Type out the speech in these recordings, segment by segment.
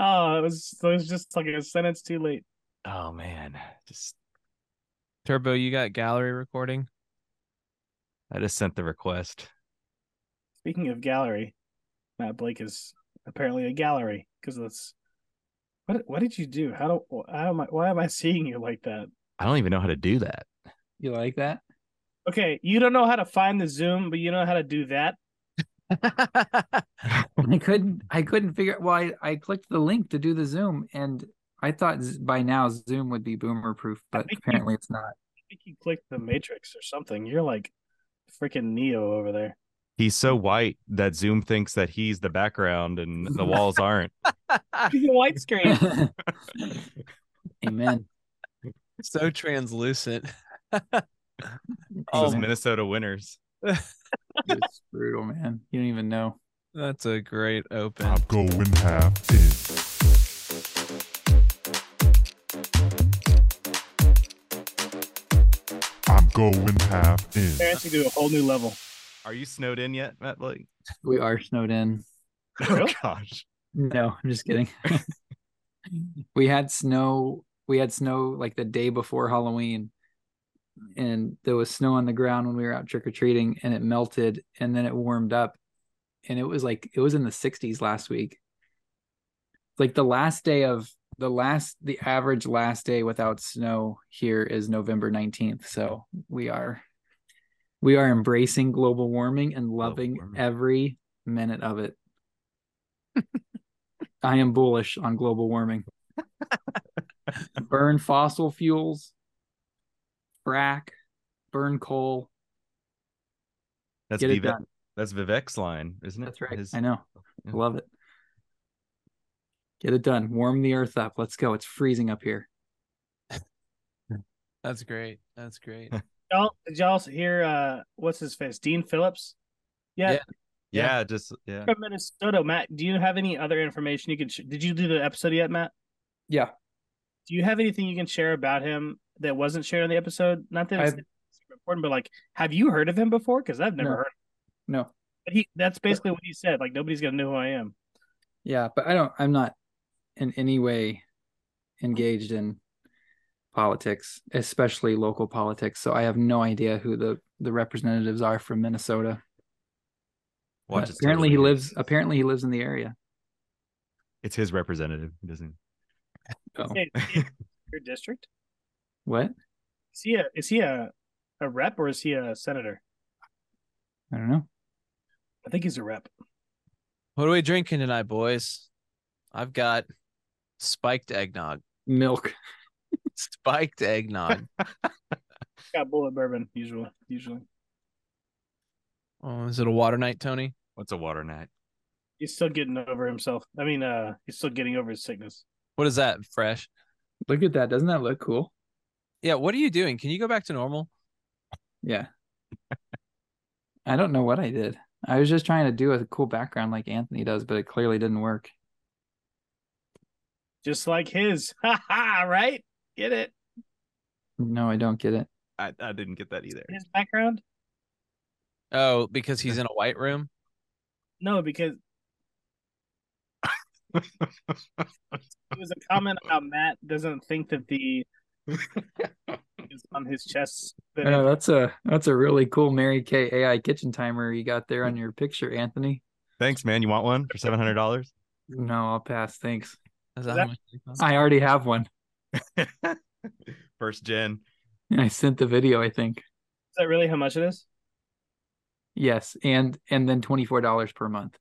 Oh, it was it was just like a sentence too late. Oh man, just Turbo, you got gallery recording? I just sent the request. Speaking of gallery, Matt Blake is apparently a gallery because that's what what did you do? How do how am I why am I seeing you like that? I don't even know how to do that. You like that? Okay, you don't know how to find the zoom, but you know how to do that. I couldn't. I couldn't figure. Well, I, I clicked the link to do the Zoom, and I thought by now Zoom would be boomer proof, but think you- apparently it's not. I think you clicked the matrix or something. You're like freaking Neo over there. He's so white that Zoom thinks that he's the background and the walls aren't. He's a widescreen. Amen. so translucent. Oh, Minnesota winners. It's brutal, man. You don't even know. that's a great open. I'm going half in. I'm going half in. Parents you do a whole new level. Are you snowed in yet, Matt Blake? We are snowed in. Oh gosh. No, I'm just kidding. we had snow. We had snow like the day before Halloween, and there was snow on the ground when we were out trick or treating, and it melted, and then it warmed up, and it was like it was in the 60s last week. Like the last day of the last, the average last day without snow here is November 19th. So we are, we are embracing global warming and loving warming. every minute of it. I am bullish on global warming. burn fossil fuels, frack, burn coal. That's Get Vivek. That's Vivek's line, isn't it? That's right. His- I know. Yeah. Love it. Get it done. Warm the earth up. Let's go. It's freezing up here. That's great. That's great. Y'all, did y'all hear uh what's his face? Dean Phillips? Yeah, Yeah. yeah, just yeah. from Minnesota. Matt, do you have any other information you can sh- did you do the episode yet, Matt? Yeah. Do you have anything you can share about him that wasn't shared in the episode? Not that it's super important, but like have you heard of him before? Because I've never No. heard No. but he that's basically what he said. Like nobody's gonna know who I am. Yeah, but I don't I'm not in any way engaged in politics, especially local politics. So I have no idea who the the representatives are from Minnesota. Watch But his apparently he totally- lives apparently he lives in the area. It's his representative. He doesn't. Oh. Hey, is he your district? What? Is he a is he a, a rep or is he a senator? I don't know. I think he's a rep. What are we drinking tonight, boys? I've got spiked eggnog. Milk. Spiked eggnog. Got bullet bourbon usually. Usually. oh, is it a water night, Tony? What's a water night? He's still getting over himself. I mean, uh, he's still getting over his sickness. What is that? Fresh. Look at that. Doesn't that look cool? Yeah. What are you doing? Can you go back to normal? Yeah. I don't know what I did. I was just trying to do a cool background like Anthony does, but it clearly didn't work. Just like his. Ha ha, right? Get it? No, I don't get it. I, I didn't get that either. His background? Oh, because he's in a white room. No, because it was a comment about Matt doesn't think that the is on his chest. But Oh, that's a that's a really cool Mary Kay AI kitchen timer you got there on your picture, Anthony. Thanks, man. You want one for seven hundred dollars? No, I'll pass. Thanks. Is that that- how much? I already have one. First gen. I sent the video, I think. is that really how much it is? Yes, and and then twenty four dollars per month.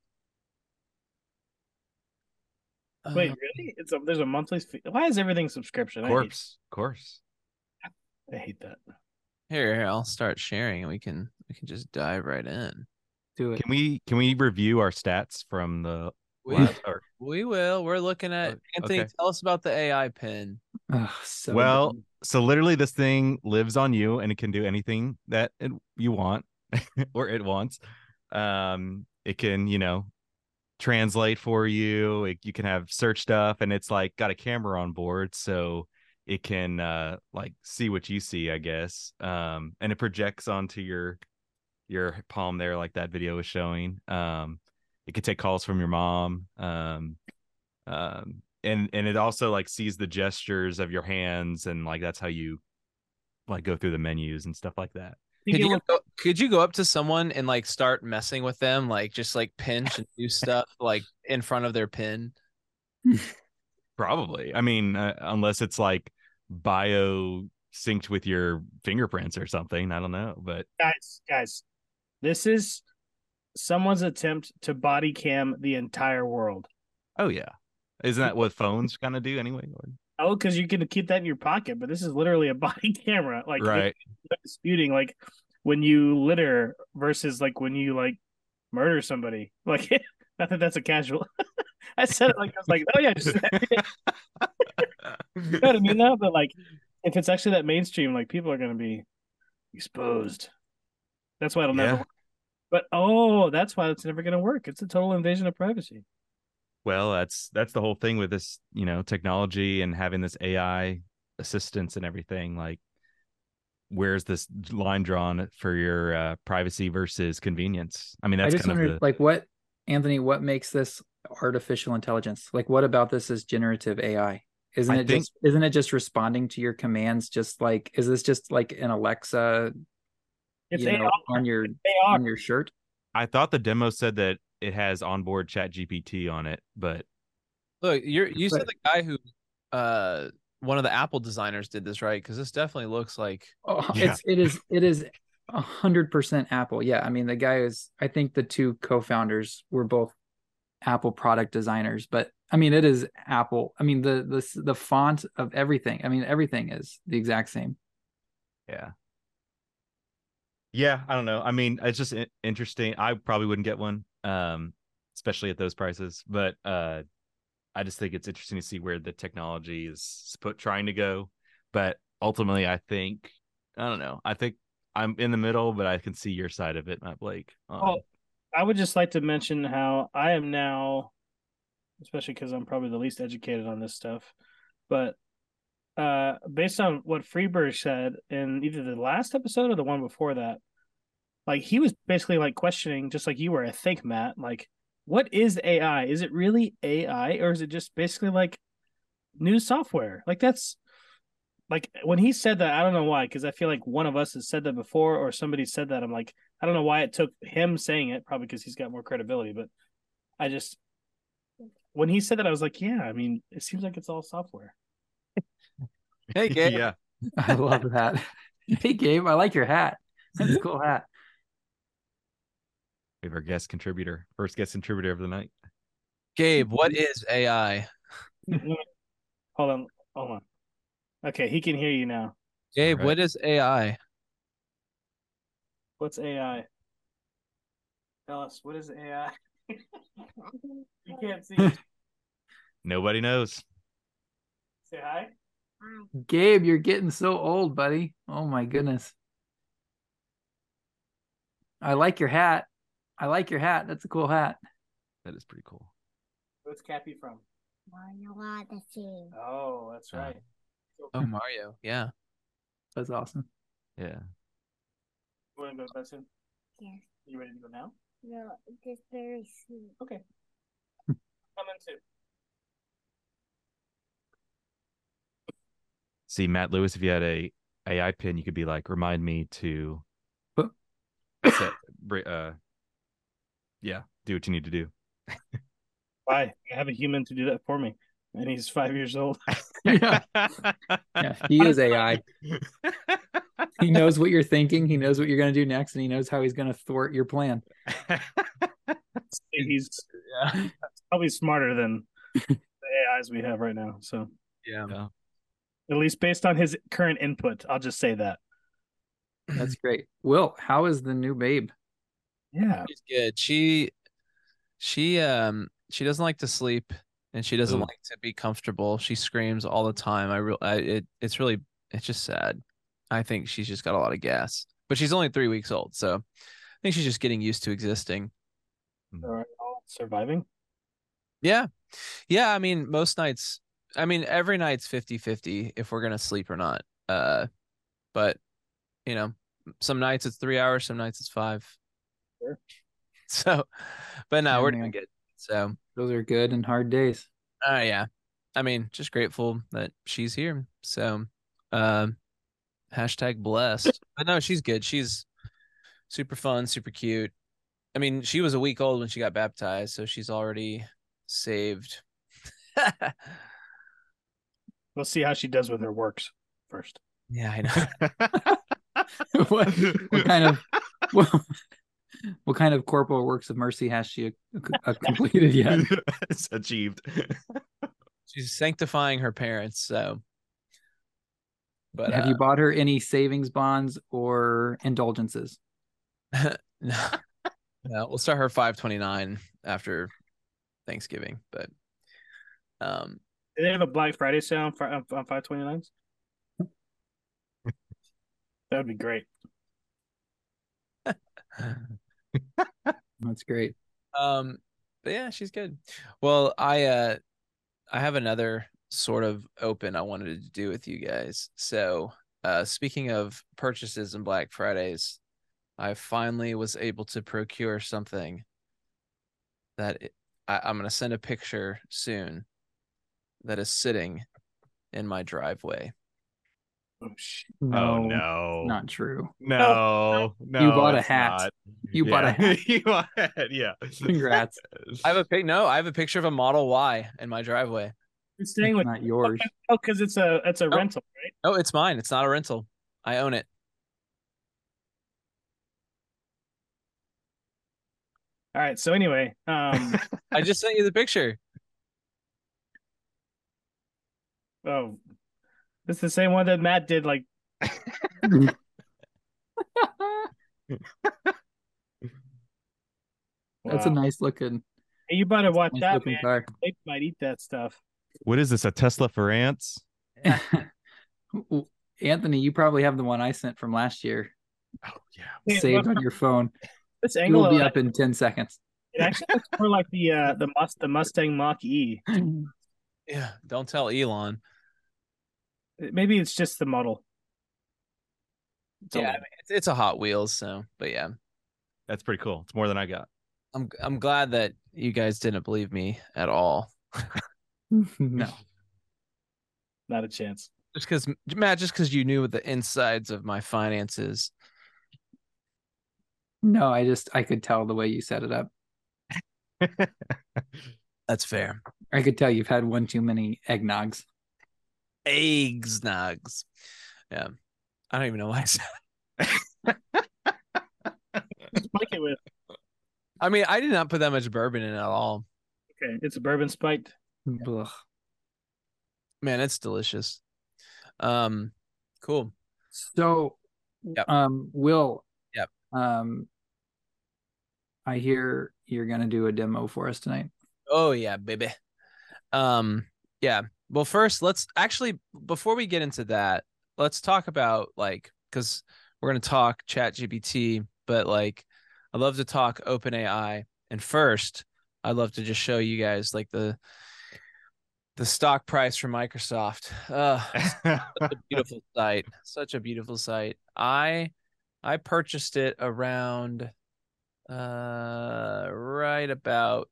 Wait, Uh, really? It's a there's a monthly fee. Why is everything subscription? I hate, Corpse. Course. I hate that. here, here, I'll start sharing and we can we can just dive right in. Do it. Can we can we review our stats from the We last or we will. We're looking at Oh, Anthony. okay. Tell us about the AI pin. Ugh, so Well, dumb. so literally this thing lives on you and it can do anything that it, you want or it wants um it can you know translate for you it, you can have search stuff and it's like got a camera on board so it can uh like see what you see i guess um and it projects onto your your palm there like that video was showing um it can take calls from your mom um um and and it also like sees the gestures of your hands and like that's how you like go through the menus and stuff like that. You Could you, go, could you go up to someone and like start messing with them, like just like pinch and do stuff like in front of their pin? Probably. I mean, uh, unless it's like bio synced with your fingerprints or something. I don't know, but guys, guys, this is someone's attempt to body cam the entire world. oh yeah, isn't that what phones kind of do anyway? Or- Oh, because you can keep that in your pocket, but this is literally a body camera. Like right. disputing like when you litter versus like when you like murder somebody. Like not that that's a casual. I said it like I was like, oh yeah, just you know what I mean though. But like, if it's actually that mainstream, like people are gonna be exposed. That's why it'll never. Work. But oh, that's why it's never gonna work. It's a total invasion of privacy. Well, that's that's the whole thing with this, you know, technology and having this AI assistance and everything. Like, where's this line drawn for your uh, privacy versus convenience? I mean, I that's just kind of the like, what Anthony, what makes this artificial intelligence? Like, what about this is generative AI? Isn't I it think- just isn't it just responding to your commands? Just like, is this just like an Alexa, It's you AR. know, on your AR. on your shirt? I thought the demo said that it has onboard chat GPT on it, but Look, you're you said the guy who uh one of the Apple designers did this, right? Because this definitely looks like Oh, Yeah. it's it is it is a hundred percent Apple. Yeah, I mean the guy is. I think the two co-founders were both Apple product designers, but I mean it is Apple. I mean the the the font of everything. I mean everything is the exact same. yeah. Yeah, I don't know. I mean, it's just interesting. I probably wouldn't get one, um, especially at those prices. But uh, I just think it's interesting to see where the technology is put trying to go. But ultimately, I think I don't know. I think I'm in the middle, but I can see your side of it, Matt Blake. Um, I would just like to mention how I am now, especially because I'm probably the least educated on this stuff, but uh, based on what Friedberg said in either the last episode or the one before that, like he was basically like questioning, just like you were, I think, Matt, like, what is AI? Is it really AI or is it just basically like new software? Like that's like when he said that, I don't know why, because I feel like one of us has said that before or somebody said that. I'm like, I don't know why it took him saying it, probably because he's got more credibility, but I just when he said that, I was like, yeah, I mean, it seems like it's all software. Hey Gabe. yeah. I love that. hey Gabe, I like your hat. That's a cool hat. We have our guest contributor, first guest contributor of the night. Gabe, what is AI? Mm-hmm. hold on, hold on. Okay, he can hear you now. Gabe, Alright. what is AI? What's AI? Tell us, what is AI? you can't see. Nobody knows. Say hi. Gabe, you're getting so old, buddy. Oh my goodness. I like your hat. I like your hat. That's a cool hat. That is pretty cool. What's Cappy from? Mario Odyssey. Oh, that's Oh. right. Oh, Mario. Yeah. That's awesome. Yeah. You want to go to bed soon? Yes. You ready to go now? No, just very soon. Okay. Come in too. See, Matt Lewis, if you had a AI pin, you could be like, remind me to Huh? set, uh, yeah, do what you need to do. Why? I have a human to do that for me, and he's five years old. yeah. yeah. He is AI. He knows what you're thinking. He knows what you're going to do next, and he knows how he's going to thwart your plan. He's Yeah. probably smarter than the AIs we have right now. So Yeah. Yeah. at least based on his current input, I'll just say that. That's great. Will, how is the new babe? Yeah. She's good. She she um she doesn't like to sleep and she doesn't Ooh. like to be comfortable. She screams all the time. I real I, it it's really it's just sad. I think she's just got a lot of gas. But she's only 3 weeks old, so I think she's just getting used to existing. All Surviving. Yeah. Yeah, I mean most nights I mean every night's 50-50 if we're going to sleep or not. Uh but you know, some nights it's 3 hours, some nights it's 5. Sure. So but no, Yeah, we're man. doing good. So Those are good and hard days. Uh, yeah. I mean, just grateful that she's here. So, um, hashtag blessed. But no, she's good. She's super fun, super cute. I mean, she was a week old when she got baptized, so she's already saved. We'll see how she does with her works first. yeah, I know. what, what kind of what, what kind of corporal works of mercy has she uh, completed yet? it's achieved. She's sanctifying her parents. So, but Have uh, you bought her any savings bonds or indulgences? no, no, we'll start her 529 after Thanksgiving. But um, Do they have a Black Friday sale on, fi- on, on 529s? that would be great. That's great. um, but yeah, she's good. Well, I uh, I have another sort of open I wanted to do with you guys. So, uh, speaking of purchases and Black Fridays, I finally was able to procure something that it, I, I'm going to send a picture soon that is sitting in my driveway. Oh, shit. oh No, no. not true. No, no. You bought a hat. not. You bought a hat. you bought a hat, yeah. Congrats. I have a pic. No, I have a picture of a Model Y in my driveway. You're staying It's with not yours. oh, because it's a it's a Oh. rental, right? Oh, it's mine. It's not a rental. I own it. All right. So anyway, um, I just sent you the picture. oh, this is the same one that Matt did. Like, That's a wow. nice looking, Hey, you better watch nice that, looking man. car. They might eat that stuff. What is this? A Tesla for ants? Anthony, you probably have the one I sent from last year Oh yeah. Hey, saved look, on your phone. This It angle will be of up in 10 seconds. it actually looks more like the uh the must the Mustang Mach E. Yeah. Don't tell Elon. Maybe it's just the model. It's Yeah, I mean, it's, it's a Hot Wheels. So, but yeah, That's pretty cool. It's more than I got. I'm I'm glad that you guys didn't believe me at all. no. not a chance. Just because Matt, just because you knew the insides of my finances. No, I just I could tell the way you set it up. That's fair. I could tell you've had one too many eggnogs. Eggs nugs. Yeah. I don't even know why I said. Spike it with I mean, I did not put that much bourbon in at all. okay. It's a bourbon spiked. Ugh. Man, it's delicious. Um, cool. So, Yep. um, Will. Yep. Um, I hear you're gonna do a demo for us tonight. Oh yeah, baby. Um, yeah. Well, first, let's actually before we get into that, let's talk about like because we're gonna talk Chat GPT, but like I love to talk OpenAI. And first, I'd love to just show you guys like the the stock price for Microsoft. Uh, such a beautiful site. Such a beautiful site. I I purchased it around uh right about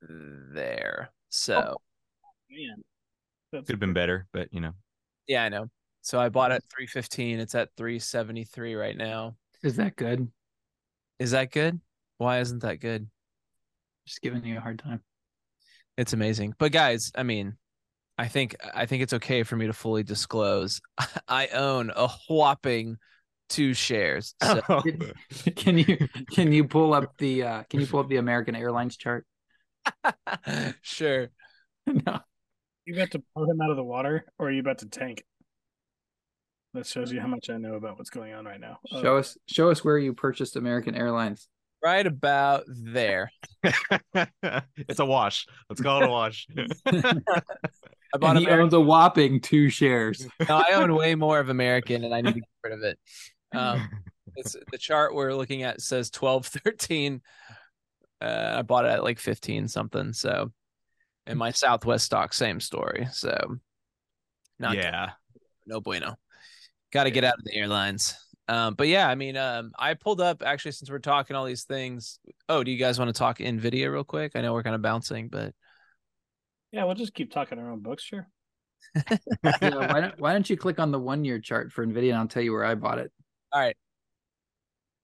there. So Man. That's Could have been better, but you know. yeah, I know. So I bought it at 315. It's at 373 right now. Is that good? Is that good? Why isn't that good? Just giving you a hard time. It's amazing. But guys, I mean, I think I think it's okay for me to fully disclose. I own a whopping two shares. So Can you can you pull up the uh can you pull up the American Airlines chart? sure. no. You about to pull him out of the water or are you about to tank? That shows you how much I know about what's going on right now. Oh, Show us show us where you purchased American Airlines. Right about there. it's a wash. Let's call it a wash. I bought And he American. owns a whopping two shares. No, I own way more of American, and I need to get rid of it. Um, it's the chart we're looking at says 12, 13. Uh, I bought it at like 15 something. So, and my Southwest stock, same story. So, not good. yeah. no bueno. Got to get out of the airlines. Um, but yeah, I mean, um, I pulled up actually since we're talking all these things. Oh, do you guys want to talk Nvidia real quick? I know we're kind of bouncing, but Yeah, we'll just keep talking our own books, sure. Yeah, why don't Why don't you click on the one year chart for Nvidia and I'll tell you where I bought it. All right.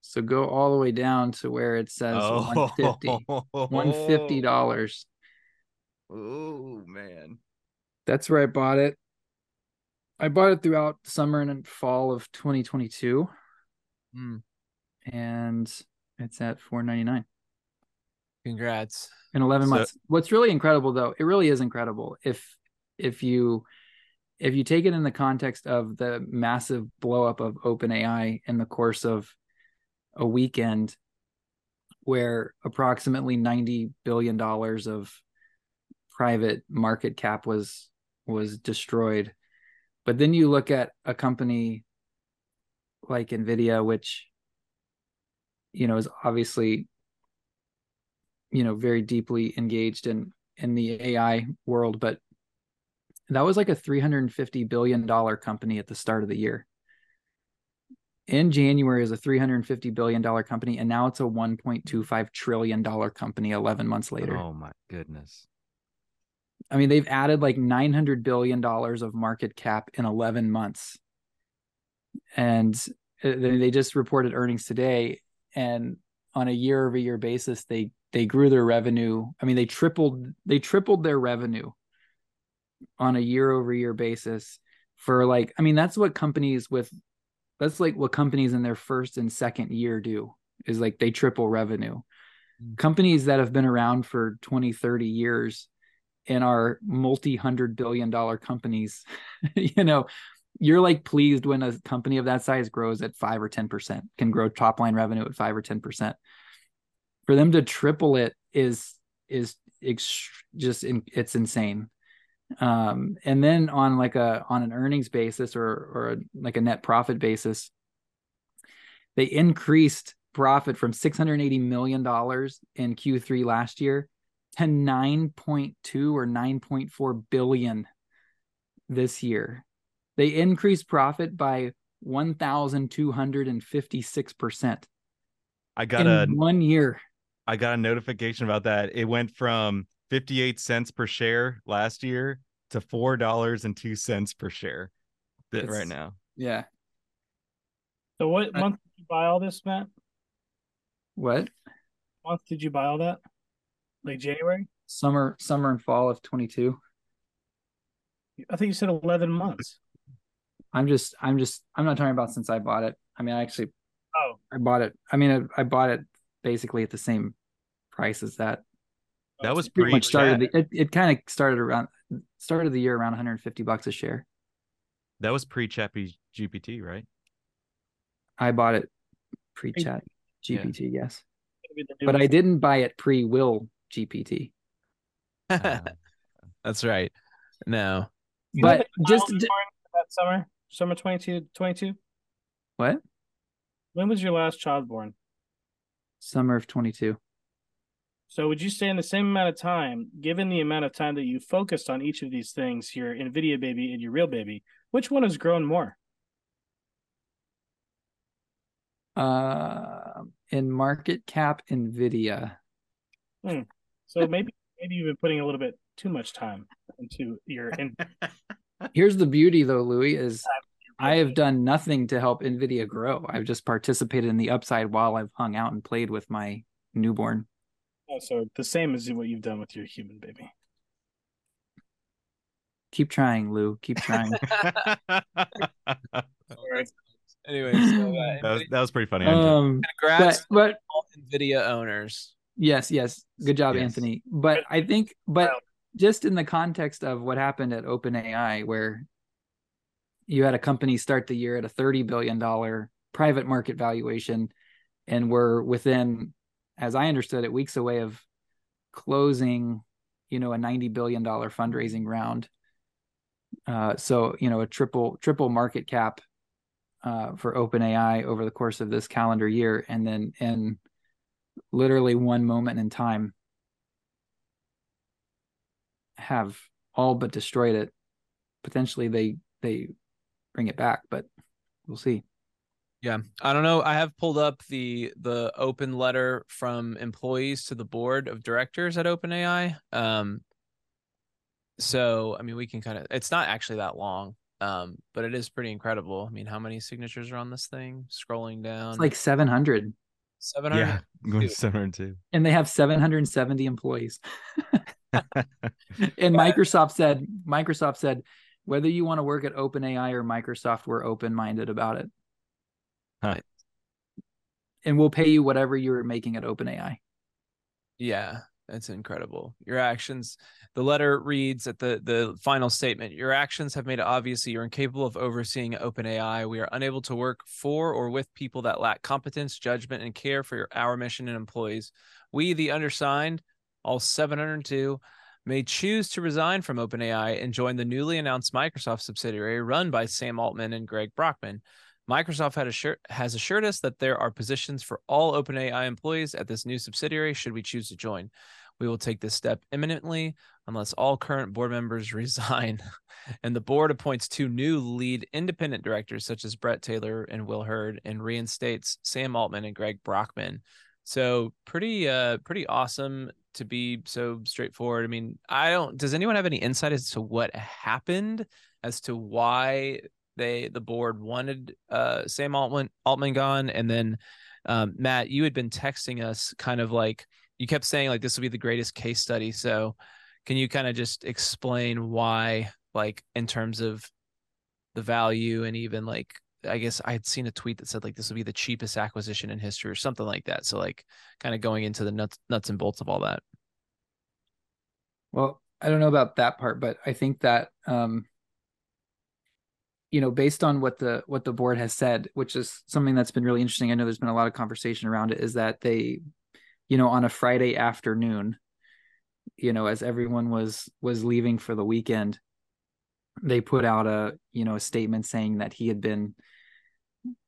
So go all the way down to where it says Oh, 150 150 dollars. Oh man. That's where I bought it. I bought it throughout summer and fall of 2022, Mm, and it's at 4.99 congrats. in 11 So- months. What's really incredible, though, it really is incredible if if you if you take it in the context of the massive blow up of OpenAI in the course of a weekend, where approximately 90 billion dollars of private market cap was was destroyed. But then you look at a company like Nvidia, which you know is obviously you know very deeply engaged in in the AI world, but that was like a 350 billion dollar company at the start of the year. In January is a 350 billion dollar company and now it's a 1.25 trillion dollar company 11 months later. Oh my goodness. I mean, they've added like nine hundred billion dollars of market cap in eleven months, and uh, they they just reported earnings today. And on a year-over-year basis, they they grew their revenue. I mean, they tripled they tripled their revenue on a year-over-year basis for like. I mean, that's what companies with that's like what companies in their first and second year do is like they triple revenue. Mm. Companies that have been around for 20, 30 years and our multi-hundred billion dollar companies, you know, you're like pleased when a company of that size grows at five or 10%, can grow top line revenue at five or 10%. For them to triple it is, is just, in, it's insane. Um, and then on like a, on an earnings basis or, or a, like a net profit basis, they increased profit from $680 million in Q3 last year to 9.2 or 9.4 billion this year. They increased profit by 1,256% I got in a one year. I got a notification about that. It went from 58 cents per share last year to four dollars and two cents per share th- It's- right now. Yeah. So what month did you buy all this, Matt? What? month did you buy all that? Like January? Summer, summer and fall of 22. I think you said eleven months. I'm just, I'm just, I'm not talking about since I bought it. I mean, I actually, Oh, I bought it. I mean, I, I bought it basically at the same price as that. That oh, was Pretty much started. The, it it kind of started around started the year around 150 bucks a share. That was pre Chat GPT, right? I bought it pre chat Yeah. GPT, yes. maybe the new But. I didn't buy it pre will GPT. Uh, That's right. No. You But just born that summer, summer 22, 22? what? When was your last child born? Summer of 22. So would you say in the same amount of time, given the amount of time that you focused on each of these things, your Nvidia baby and your real baby, which one has grown more? Uh, in market cap Nvidia. So maybe maybe you've been putting a little bit too much time into your in, Here's the beauty though, Louis, is I have done nothing to help Nvidia grow. I've just participated in the upside while I've hung out and played with my newborn. Oh, so the same as what you've done with your human baby. Keep trying, Lou. Keep trying. Anyway, so uh, that was that was pretty funny. Um, congrats but but all Nvidia owners. Yes, yes. Good job, Yes. Anthony. But I think, but just in the context of what happened at OpenAI, where you had a company start the year at a $30 billion private market valuation, and we're within, as I understood it, weeks away of closing, you know, a $90 billion fundraising round. Uh, so, you know, a triple, triple market cap uh, for OpenAI over the course of this calendar year. And then in literally one moment in time have all but destroyed it. Potentially they they bring it back, but we'll see. Yeah, I don't know. I have pulled up the the open letter from employees to the board of directors at OpenAI. Um, so I mean, we can kind of. It's not actually that long, um, but it is pretty incredible. I mean, how many signatures are on this thing? Scrolling down, It's like 700 seven hundred. Yeah, I'm going Dude. to 702. and they have 770 employees. and Microsoft said Microsoft said whether you want to work at OpenAI or Microsoft, we're open-minded about it. Huh. And we'll pay you whatever you're making at OpenAI. Yeah, that's incredible. Your actions. The letter reads at the the final statement. Your actions have made it obvious that you're incapable of overseeing OpenAI. We are unable to work for or with people that lack competence, judgment, and care for your, our mission and employees. We, the undersigned, all 702, may choose to resign from OpenAI and join the newly announced Microsoft subsidiary run by Sam Altman and Greg Brockman. Microsoft had assured, has assured us that there are positions for all OpenAI employees at this new subsidiary should we choose to join. We will take this step imminently unless all current board members resign. and the board appoints two new lead independent directors, such as Bret Taylor and Will Hurd, and reinstates Sam Altman and Greg Brockman. So pretty uh pretty awesome to be so straightforward. I mean, I don't does anyone have any insight as to what happened as to why they the board wanted uh Sam Altman Altman gone. And then um Matt you had been texting us kind of like you kept saying like this will be the greatest case study. So can you kind of just explain why like in terms of the value and even like I guess I had seen a tweet that said like this will be the cheapest acquisition in history or something like that. So like kind of going into the nuts nuts and bolts of all that. Well, I don't know about that part, but I think that um you know, based on what the what the board has said, which is something that's been really interesting. I know there's been a lot of conversation around it, is that they, you know, on a Friday afternoon, you know, as everyone was was leaving for the weekend, they put out a, you know, a statement saying that he had been,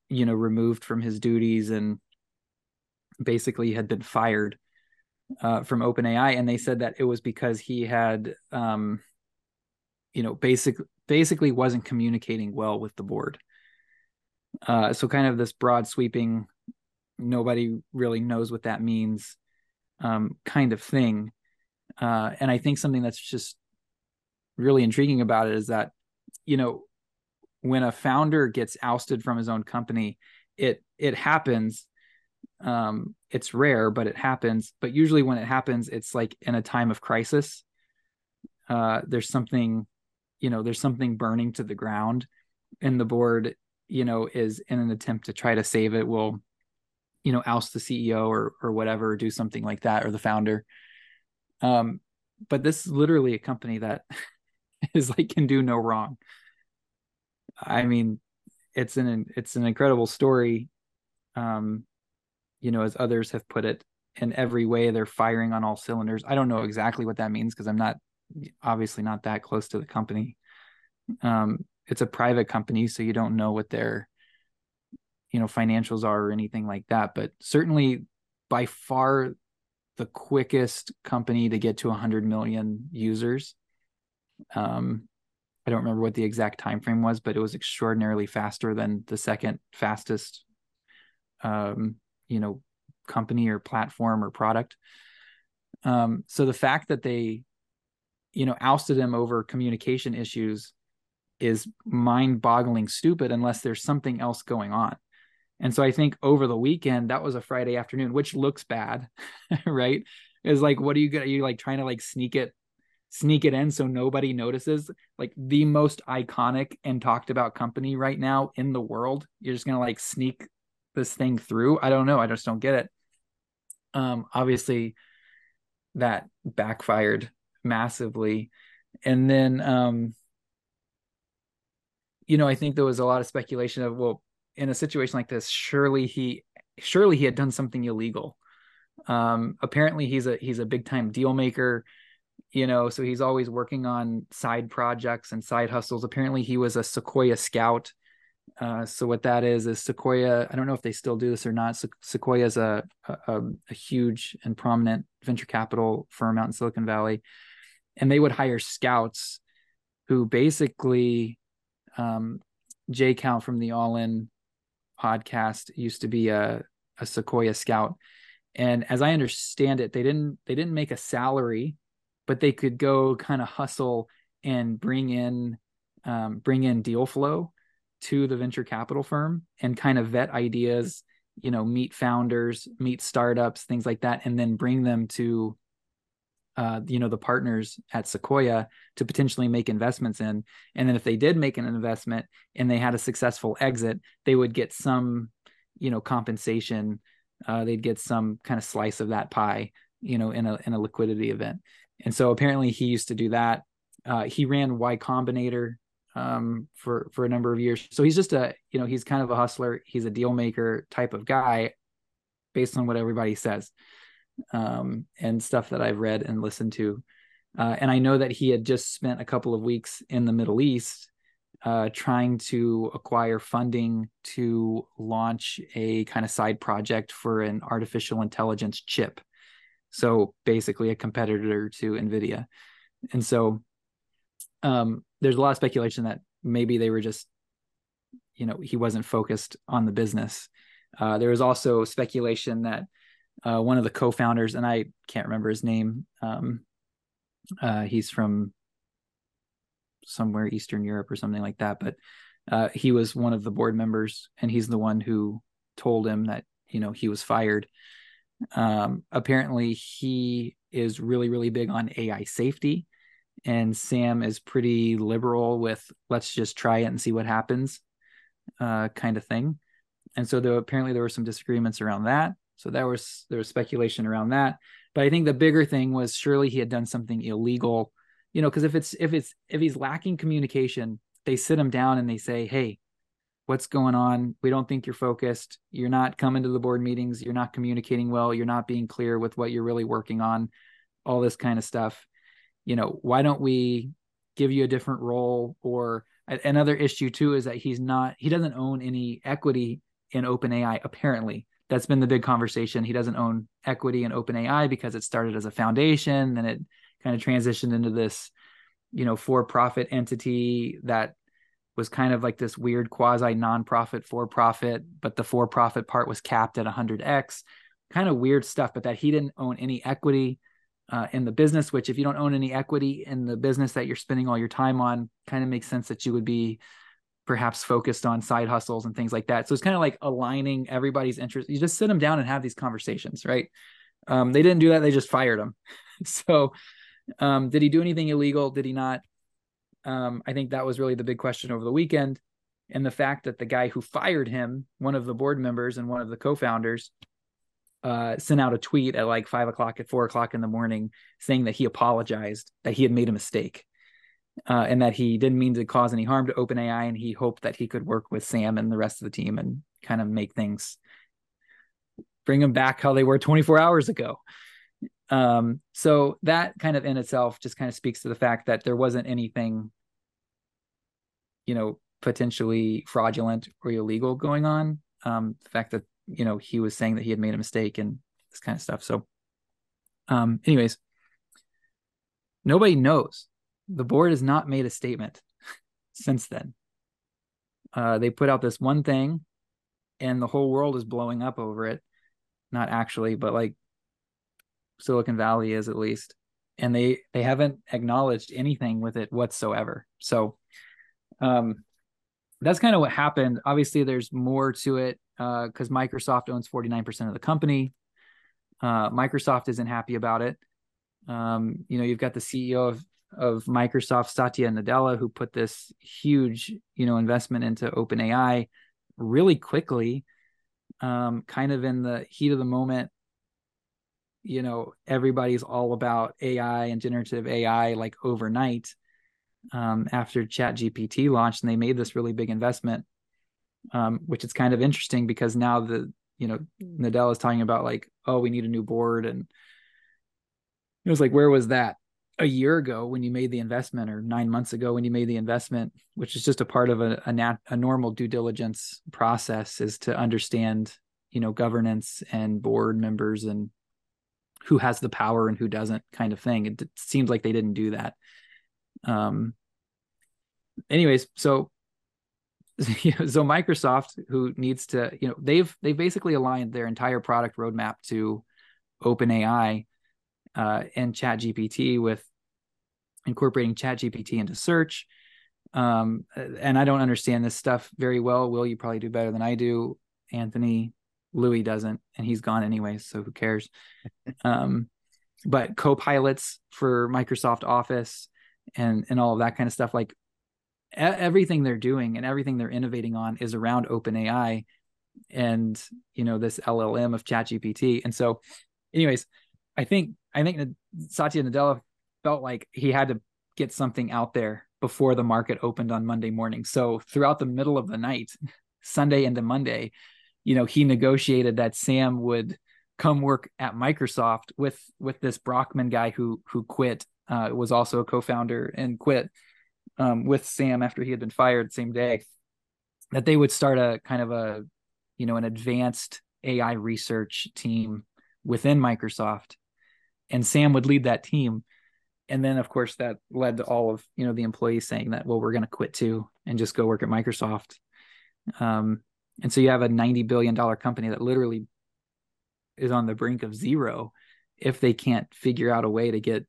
you know, removed from his duties and basically had been fired uh, from OpenAI, and they said that it was because he had, um, you know, basic basically wasn't communicating well with the board. Uh, so kind of this broad sweeping, nobody really knows what that means, um, kind of thing. Uh, and I think something that's just really intriguing about it is that, you know, when a founder gets ousted from his own company, it it happens um it's rare but it happens but usually when it happens it's like in a time of crisis uh there's something you know there's something burning to the ground and the board you know is in an attempt to try to save it will you know oust the ceo or or whatever or do something like that or the founder um but this is literally a company that is like can do no wrong i mean it's an it's an incredible story um you know, as others have put it, in every way they're firing on all cylinders. I don't know exactly what that means because I'm not obviously not that close to the company. Um, it's a private company, so you don't know what their you know financials are or anything like that. But certainly, by far, the quickest company to get to 100 million users. Um, I don't remember what the exact time frame was, but it was extraordinarily faster than the second fastest um, you know company or platform or product um so the fact that they you know ousted him over communication issues is mind-boggling stupid unless there's something else going on and so i think over the weekend that was a friday afternoon which looks bad right is like what are you gonna are you like trying to like sneak it sneak it in so nobody notices like the most iconic and talked about company right now in the world you're just gonna like sneak this thing through. I don't know. I just don't get it. Um, obviously, that backfired massively, and then um, you know, I think there was a lot of speculation of well, in a situation like this, surely he, surely he had done something illegal. Um, apparently, he's a he's a big time deal maker. You know, so he's always working on side projects and side hustles. Apparently, he was a Sequoia scout uh, so what that is is Sequoia. I don't know if they still do this or not. Se- Sequoia is a, a a huge and prominent venture capital firm out in Silicon Valley, and they would hire scouts who basically, um, J-Cal from the All In podcast used to be a a Sequoia scout, and as I understand it, they didn't they didn't make a salary, but they could go kind of hustle and bring in um, bring in deal flow to the venture capital firm and kind of vet ideas you know meet founders meet startups things like that and then bring them to uh, you know the partners at sequoia to potentially make investments in. And then if they did make an investment and they had a successful exit they would get some you know compensation. Uh, they'd get some kind of slice of that pie you know in a in a liquidity event. And so apparently he used to do that. Uh, he ran y combinator um, for for a number of years. So he's just a you know he's kind of a hustler. He's a deal maker type of guy based on what everybody says um, and stuff that I've read and listened to. Uh, and I know that he had just spent a couple of weeks in the Middle East uh, trying to acquire funding to launch a kind of side project for an artificial intelligence chip. So basically, a competitor to NVIDIA. And so um, there's a lot of speculation that maybe they were just, you know, he wasn't focused on the business. Uh, there was also speculation that uh, one of the co-founders, and I can't remember his name. Um, uh, he's from somewhere Eastern Europe or something like that, but uh, he was one of the board members, and he's the one who told him that you know he was fired. Um, apparently, he is really really big on AI safety, and Sam is pretty liberal with let's just try it and see what happens, uh, kind of thing. And so, though apparently there were some disagreements around that. So there was there was speculation around that. But I think the bigger thing was surely he had done something illegal, you know, because if it's if it's if he's lacking communication, they sit him down and they say, "Hey, what's going on? We don't think you're focused. You're not coming to the board meetings. You're not communicating well. You're not being clear with what you're really working on. All this kind of stuff. You know, why don't we give you a different role or another issue too is that he's not he doesn't own any equity in OpenAI apparently that's been the big conversation. He doesn't own equity in OpenAI because it started as a foundation, then it kind of transitioned into this, you know, for-profit entity that was kind of like this weird quasi nonprofit for-profit, but the for-profit part was capped at 100x. Kind of weird stuff, but that he didn't own any equity uh, in the business. Which, if you don't own any equity in the business that you're spending all your time on, kind of makes sense that you would be perhaps focused on side hustles and things like that. So it's kind of like aligning everybody's interest. You just sit them down and have these conversations, right? Um, they didn't do that; they just fired him. so, um, did he do anything illegal? Did he not? Um, I think that was really the big question over the weekend, and the fact that the guy who fired him, one of the board members and one of the co-founders, uh, sent out a tweet at like five o'clock at four o'clock in the morning saying that he apologized, that he had made a mistake uh, and that he didn't mean to cause any harm to OpenAI, and he hoped that he could work with Sam and the rest of the team and kind of make things bring them back how they were 24 hours ago. Um, so that kind of in itself just kind of speaks to the fact that there wasn't anything, you know, potentially fraudulent or illegal going on. Um, the fact that you know he was saying that he had made a mistake and this kind of stuff. So, um, anyways, nobody knows the board has not made a statement since then. Uh, they put out this one thing, and the whole world is blowing up over it. Not actually, but like Silicon Valley is at least, and they they haven't acknowledged anything with it whatsoever. So, um, that's kind of what happened. Obviously, there's more to it because uh, Microsoft owns 49% of the company. Uh, Microsoft isn't happy about it. Um, you know, you've got the CEO of of Microsoft, Satya Nadella, who put this huge, you know, investment into OpenAI really quickly, um, kind of in the heat of the moment. You know, everybody's all about AI and generative AI like overnight um, after ChatGPT launched, and they made this really big investment, um, which is kind of interesting because now the you know Nadella is talking about like, oh, we need a new board, and it was like, where was that? A year ago when you made the investment or nine months ago when you made the investment which is just a part of a, a, nat- a normal due diligence process is to understand you know governance and board members and who has the power and who doesn't kind of thing. It, it seems like they didn't do that. Um anyways so so microsoft who needs to you know they've they've basically aligned their entire product roadmap to open ai uh, and chat gpt with incorporating ChatGPT into search. Um, and I don't understand this stuff very well. Will you probably do better than I do? Anthony, Louis doesn't, and he's gone anyway, so who cares? um, but co-pilots for Microsoft Office and and all of that kind of stuff, like e- everything they're doing and everything they're innovating on is around OpenAI and you know this LLM of ChatGPT. And so, anyways, I think I think Satya Nadella felt like he had to get something out there before the market opened on Monday morning. So throughout the middle of the night, Sunday into Monday, you know, he negotiated that Sam would come work at Microsoft with with this Brockman guy who who quit, uh, was also a co-founder and quit um, with Sam after he had been fired same day. That they would start a kind of a, you know, an advanced AI research team within Microsoft, and Sam would lead that team and then of course that led to all of you know the employees saying that well we're going to quit too and just go work at microsoft. Um, and so you have a 90 billion dollar company that literally is on the brink of zero if they can't figure out a way to get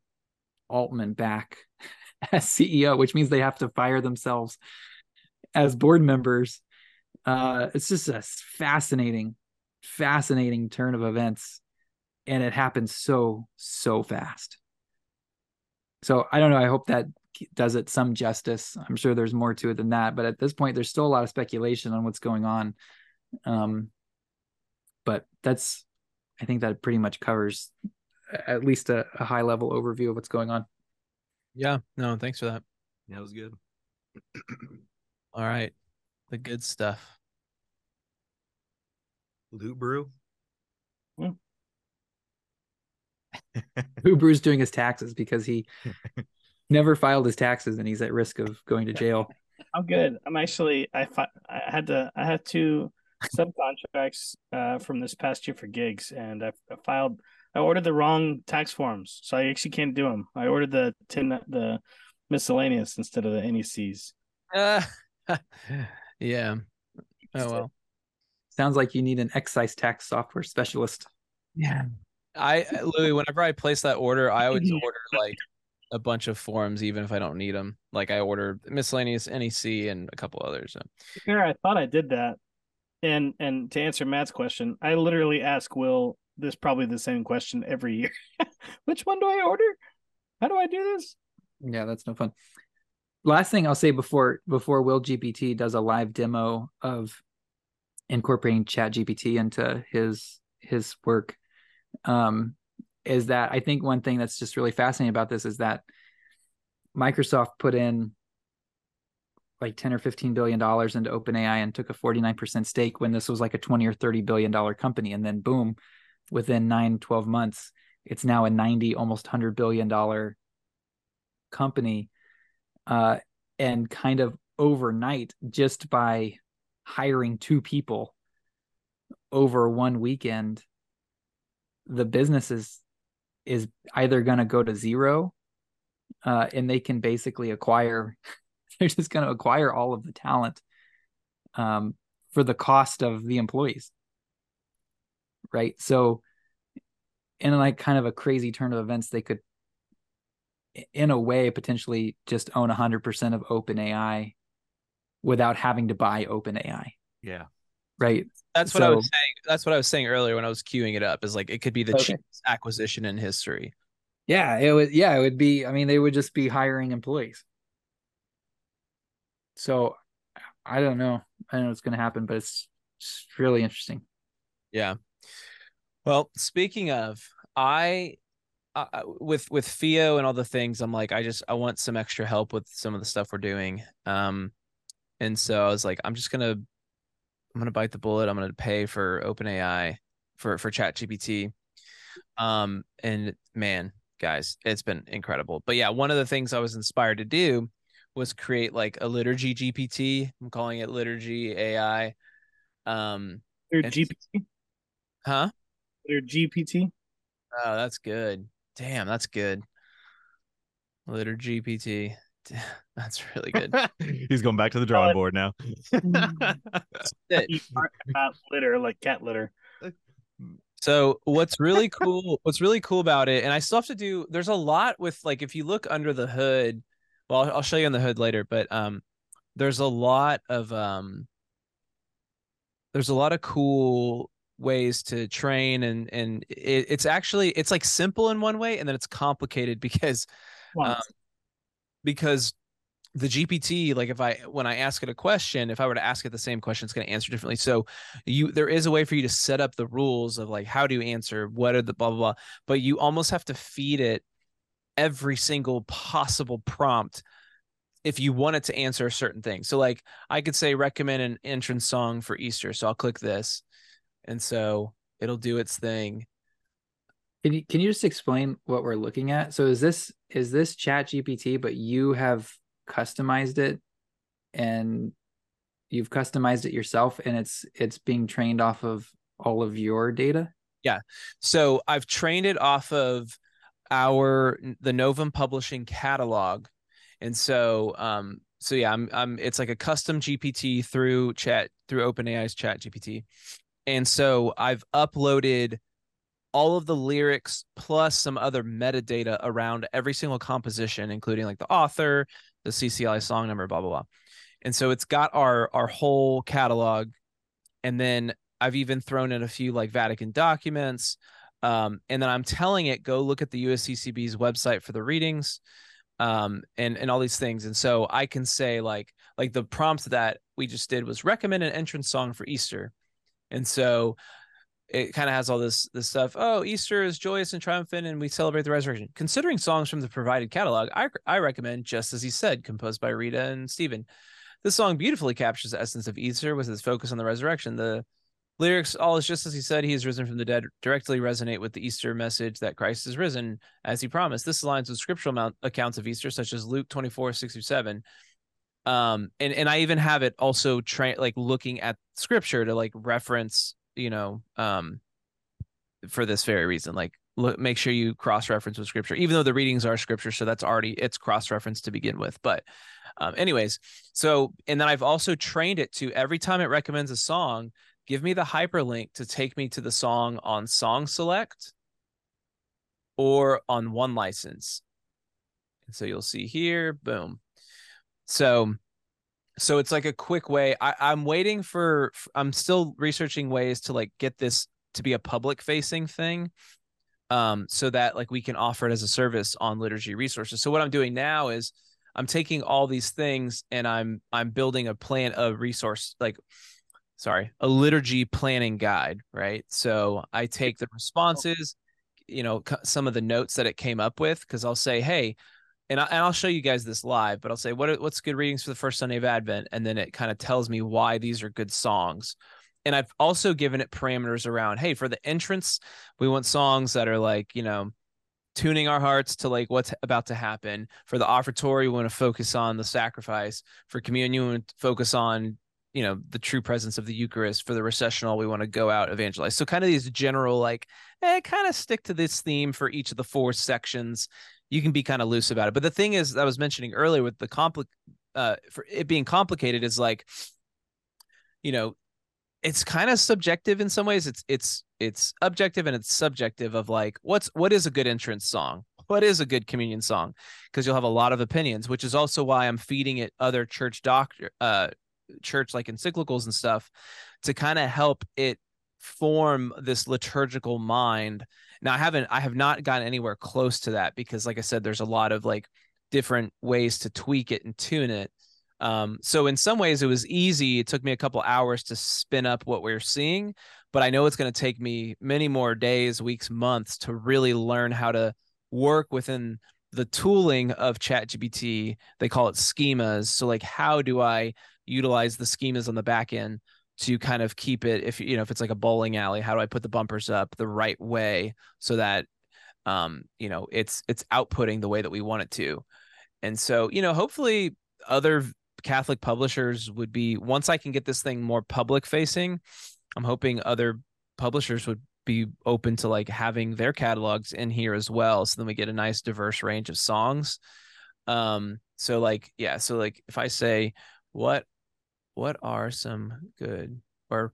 altman back as ceo which means they have to fire themselves as board members. Uh, it's just a fascinating fascinating turn of events. And it happens so so fast so I don't know. I hope that does it some justice. I'm sure there's more to it than that, but at this point, there's still a lot of speculation on what's going on. Um, but that's, I think that pretty much covers at least a, a high level overview of what's going on. Yeah. No, thanks for that. Yeah, it was good. All right. The good stuff. Loot brew. Uber's doing his taxes because he never filed his taxes and he's at risk of going to jail. I'm good. I'm actually I fi- I had to I had two subcontracts uh, from this past year for gigs, and I, I filed I ordered the wrong tax forms, so I actually can't do them. I ordered the ten the miscellaneous instead of the NECs. Uh, yeah. Oh well. Sounds like you need an excise tax software specialist. Yeah. I Louis, whenever I place that order, I always mm-hmm. order like a bunch of forms, even if I don't need them. Like I order miscellaneous NEC and a couple others. So. Fair, I thought I did that. And and to answer Matt's question, I literally ask Will this probably the same question every year. Which one do I order? How do I do this? Yeah, that's no fun. Last thing I'll say before before Will GPT does a live demo of incorporating Chat GPT into his his work um, is that I think one thing that's just really fascinating about this is that Microsoft put in like 10 or 15 billion dollars into OpenAI and took a 49% stake when this was like a 20 or 30 billion dollar company. And then boom within 9 12 months it's now a 90 almost 100 billion dollar company uh, and kind of overnight just by hiring two people over one weekend the business is is either going to go to zero uh, and they can basically acquire they're just going to acquire all of the talent um, for the cost of the employees. Right? So in like kind of a crazy turn of events they could in a way potentially just own 100% of open ai without having to buy open ai Yeah. Right That's what I was saying. That's what I was saying earlier when I was queuing it up. Is like it could be the Okay. cheapest acquisition in history. Yeah, it would. Yeah, it would be. I mean, they would just be hiring employees. So, I don't know. I don't know what's going to happen, but it's, it's really interesting. Yeah. Well, speaking of, I uh, with with Theo and all the things, I'm like, I just I want some extra help with some of the stuff we're doing. Um, and so I was like, I'm just gonna I'm gonna bite the bullet. I'm gonna pay for OpenAI for for Chat GPT. Um, and man, guys, it's been incredible. But yeah, one of the things I was inspired to do was create like a liturgy GPT. I'm calling it liturgy AI. Um, And- GPT. huh? Their GPT. Oh, that's good. Damn, that's good. Liturgy GPT. That's really good. He's going back to the drawing board now. It- You aren't litter like cat litter. So what's really cool, what's really cool about it, and I still have to do. There's a lot with like if you look under the hood. Well, I'll, I'll show you on the hood later, but um, there's a lot of um, there's a lot of cool ways to train, and and it, it's actually it's like simple in one way, and then it's complicated because um, because the GPT, like if I when I ask it a question, if I were to ask it the same question, it's going to answer differently. So you there is a way for you to set up the rules of like how do you answer, what are the blah blah blah, but you almost have to feed it every single possible prompt if you want it to answer a certain thing. So like I could say recommend an entrance song for Easter. So I'll click this. And so it'll do its thing. Can you can you just explain what we're looking at? So is this is this Chat GPT, but you have customized it and you've customized it yourself and it's it's being trained off of all of your data? Yeah. So I've trained it off of our the Novum Publishing catalog, and so um so yeah I'm I'm it's like a custom GPT through chat through OpenAI's Chat GPT, and so I've uploaded all of the lyrics plus some other metadata around every single composition, including like the author, the CCLI song number, blah blah blah, and so it's got our our whole catalog, and then I've even thrown in a few like Vatican documents. Um, and then I'm telling it, go look at the USCCB's website for the readings, um, and and all these things. And so I can say like like the prompt that we just did was recommend an entrance song for Easter, and so it kind of has all this this stuff. Oh, Easter is joyous and triumphant, and we celebrate the resurrection. Considering songs from the provided catalog, I I recommend just as he said, composed by Rita and Stephen. This song beautifully captures the essence of Easter with its focus on the resurrection. The lyrics all is just as he said he is risen from the dead directly resonate with the easter message that christ is risen as he promised this aligns with scriptural accounts of easter such as luke 24 6 through 7 um and and i even have it also train like looking at scripture to like reference you know um for this very reason like look make sure you cross reference with scripture even though the readings are scripture so that's already it's cross reference to begin with but um anyways so and then i've also trained it to every time it recommends a song give me the hyperlink to take me to the song on song select or on one license. And so you'll see here boom. So so it's like a quick way I, i'm waiting for i'm still researching ways to like get this to be a public facing thing um so that like we can offer it as a service on liturgy resources. So what i'm doing now is i'm taking all these things and i'm i'm building a plan a resource like sorry a liturgy planning guide right? So i take the responses you know some of the notes that it came up with because i'll say hey and, I, and I'll show you guys this live, but I'll say what are, what's good readings for the first Sunday of Advent, and then it kind of tells me why these are good songs. And I've also given it parameters around, hey, for the entrance, we want songs that are like you know, tuning our hearts to like what's about to happen. For the offertory, we want to focus on the sacrifice. For communion, we want to focus on you know the true presence of the Eucharist. For the recessional, we want to go out evangelize. So kind of these general like, eh, kind of stick to this theme for each of the four sections you can be kind of loose about it. But the thing is, I was mentioning earlier with the compli- uh, for it being complicated is like, you know, it's kind of subjective in some ways. It's it's it's objective and it's subjective of like what's what is a good entrance song, what is a good communion song, because you'll have a lot of opinions. Which is also why I'm feeding it other church doctor, uh, church like encyclicals and stuff, to kind of help it form this liturgical mind now I haven't I have not gotten anywhere close to that because like I said there's a lot of like different ways to tweak it and tune it. Um, so in some ways it was easy. It took me a couple hours to spin up what we're seeing, but I know it's going to take me many more days, weeks, months to really learn how to work within the tooling of ChatGPT. They call it schemas. So like how do I utilize the schemas on the back end to kind of keep it if you know if it's like a bowling alley how do i put the bumpers up the right way so that um you know it's it's outputting the way that we want it to? And so you know hopefully other catholic publishers would be once i can get this thing more public facing i'm hoping other publishers would be open to like having their catalogs in here as well so then we get a nice diverse range of songs. Um so like yeah so like if i say what what are some good or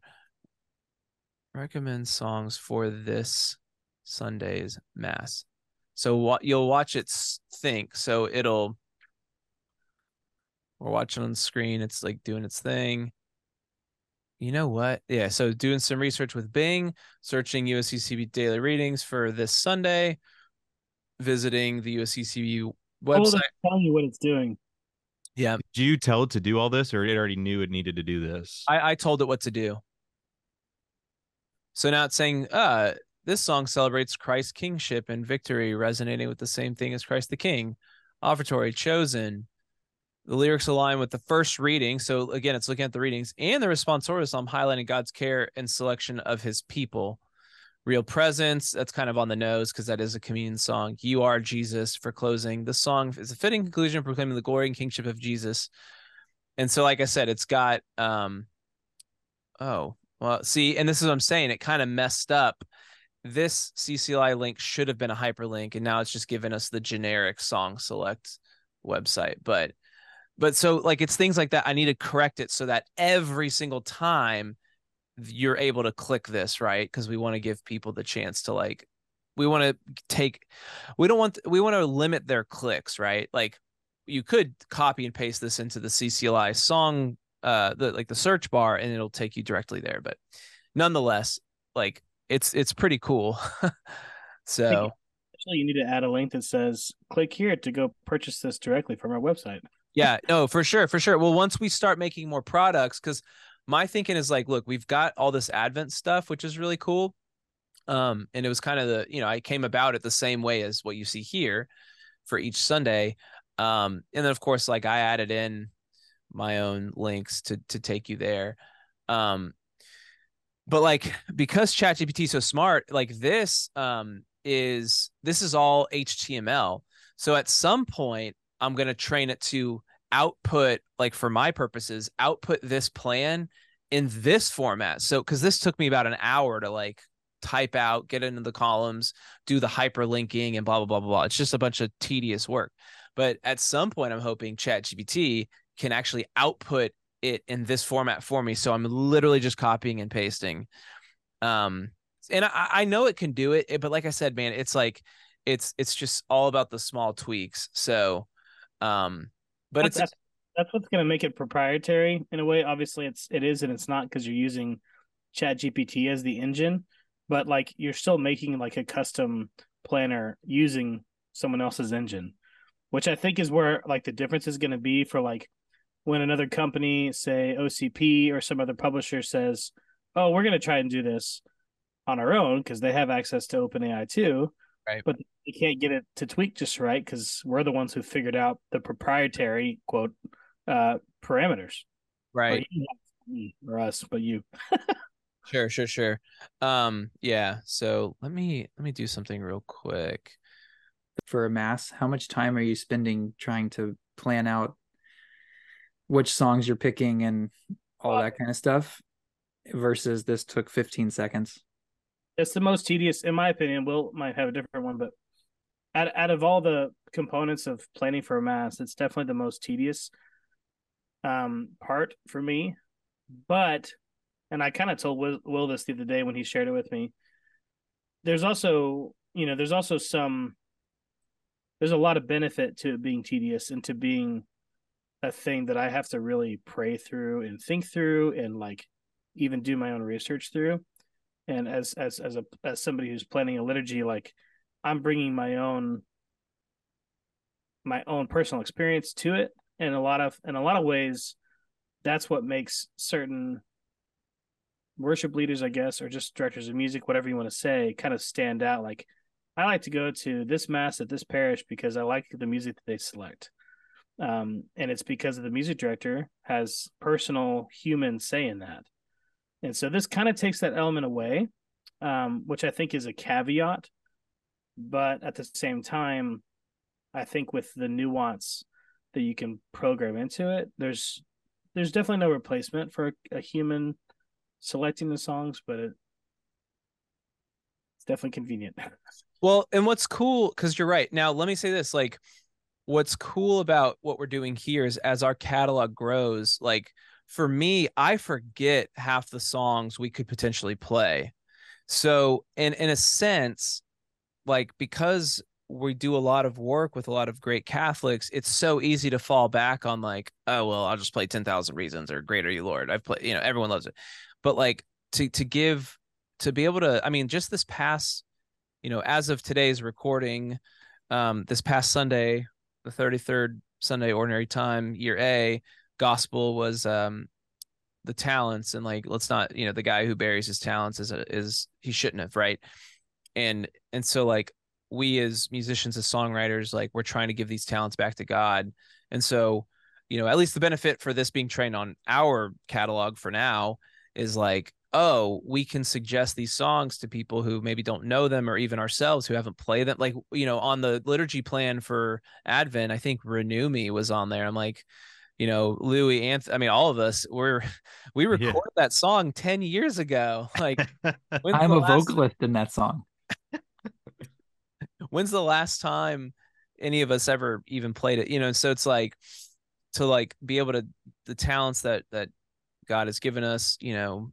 recommend songs for this Sunday's mass. So what you'll watch it think. So it'll we're watching on screen. It's like doing its thing. You know what? Yeah. So doing some research with Bing, searching USCCB daily readings for this Sunday, visiting the USCCB Oh, website. that's telling you what it's doing. Yeah. Do you tell it to do all this, or it already knew it needed to do this? I, I told it what to do. So now it's saying, uh, this song celebrates Christ's kingship and victory, resonating with the same thing as Christ the King. Offertory chosen. The lyrics align with the first reading. So again, it's looking at the readings and the responsorial psalm highlighting God's care and selection of his people. Real presence, that's kind of on the nose because that is a communion song. You are Jesus for closing. The song is a fitting conclusion proclaiming the glory and kingship of Jesus. And so, like I said, it's got um oh well see, and this is what I'm saying, it kind of messed up. This CCLI link should have been a hyperlink, and now it's just given us the generic song select website. But but so like it's things like that. I need to correct it so that every single time you're able to click this, right? Because we want to give people the chance to like we want to take we don't want we want to limit their clicks, right? Like you could copy and paste this into the CCLI song uh the like the search bar and it'll take you directly there, but nonetheless, like it's it's pretty cool. so Actually, you need to add a link that says click here to go purchase this directly from our website. yeah no for sure for sure well once we start making more products because my thinking is like look we've got all this advent stuff which is really cool. Um and it was kind of the you know i came about it the same way as what you see here for each sunday. Um and then of course like i added in my own links to to take you there. Um but like because ChatGPT is so smart like this um is this is all html so at some point i'm going to train it to output like for my purposes output this plan in this format. So because this took me about an hour to like type out get into the columns do the hyperlinking and blah blah blah blah blah. It's just a bunch of tedious work. But at some point i'm hoping chat gpt can actually output it in this format for me. So i'm literally just copying and pasting. Um and i i know it can do it but like i said man it's like it's it's just all about the small tweaks. So um but that's, it's that's, that's what's going to make it proprietary in a way. Obviously, it's it is and it's not because you're using Chat GPT as the engine, but like you're still making like a custom planner using someone else's engine, which I think is where like the difference is going to be for like when another company, say OCP or some other publisher, says, "Oh, we're going to try and do this on our own because they have access to OpenAI too." Right. But they can't get it to tweak just right because we're the ones who figured out the proprietary quote uh parameters. Right you, not me or us, but you. Sure, sure, sure. Um, yeah. So let me let me do something real quick. for a mass how much time are you spending trying to plan out which songs you're picking and all that kind of stuff versus this took 15 seconds It's the most tedious, in my opinion. Will might have a different one, but out out of all the components of planning for a mass, it's definitely the most tedious um part for me. But and I kind of told Will, Will this the other day when he shared it with me. There's also, you know, there's also some there's a lot of benefit to it being tedious and to being a thing that I have to really pray through and think through and like even do my own research through. And as as as a as somebody who's planning a liturgy, like I'm bringing my own my own personal experience to it, and a lot of in a lot of ways, that's what makes certain worship leaders, I guess, or just directors of music, whatever you want to say, kind of stand out. Like I like to go to this mass at this parish because I like the music that they select. Um, and it's because the music director has personal human say in that. And so this kind of takes that element away, um, which I think is a caveat. But at the same time, I think with the nuance that you can program into it, there's there's definitely no replacement for a, a human selecting the songs, but it, it's definitely convenient. Well, and what's cool, because you're right. Now, let me say this: like, what's cool about what we're doing here is as our catalog grows, like for me, I forget half the songs we could potentially play. so in in a sense like because we do a lot of work with a lot of great catholics it's so easy to fall back on like oh well i'll just play 10,000 reasons or greater you lord i've played you know everyone loves it but like to to give to be able to i mean just this past you know as of today's recording um this past sunday the 33rd sunday ordinary time year a gospel was um the talents and like let's not you know the guy who buries his talents is a, is he shouldn't have right? And and so like we as musicians as songwriters like we're trying to give these talents back to god. And so you know at least the benefit for this being trained on our catalog for now is like oh we can suggest these songs to people who maybe don't know them or even ourselves who haven't played them. Like you know on the liturgy plan for advent i think renew me was on there. I'm like you know louis anth i mean all of us we're we Yeah. recorded that song 10 years ago like I'm a last- vocalist in that song. when's the last time any of us ever even played it you know so it's like to like be able to the talents that that god has given us you know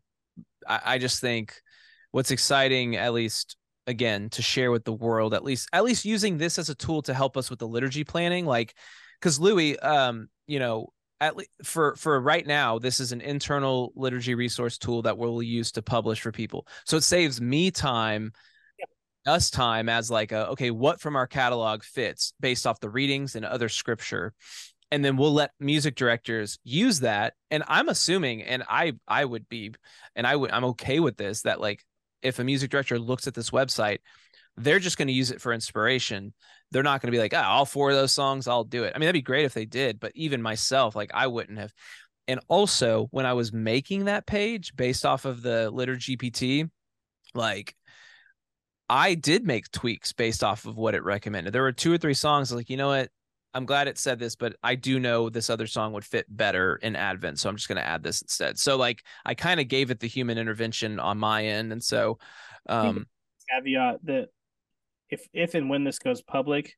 i, I just think what's exciting at least again to share with the world at least at least using this as a tool to help us with the liturgy planning like because louis um you know at least for for right now this is an internal liturgy resource tool that we'll use to publish for people. So it saves me time us time as like a okay what from our catalog fits based off the readings and other scripture? And then we'll let music directors use that. And i'm assuming and i i would be and i would i'm okay with this that like if a music director looks at this website they're just going to use it for inspiration they're not going to be like oh, all four of those songs i'll do it i mean that'd be great if they did but even myself like i wouldn't have and also when i was making that page based off of the Litter GPT, like I did make tweaks based off of what it recommended. There were two or three songs like, you know what? I'm glad it said this, but I do know this other song would fit better in Advent, so I'm just going to add this instead. So like I kind of gave it the human intervention on my end, and so um caveat that if if and when this goes public,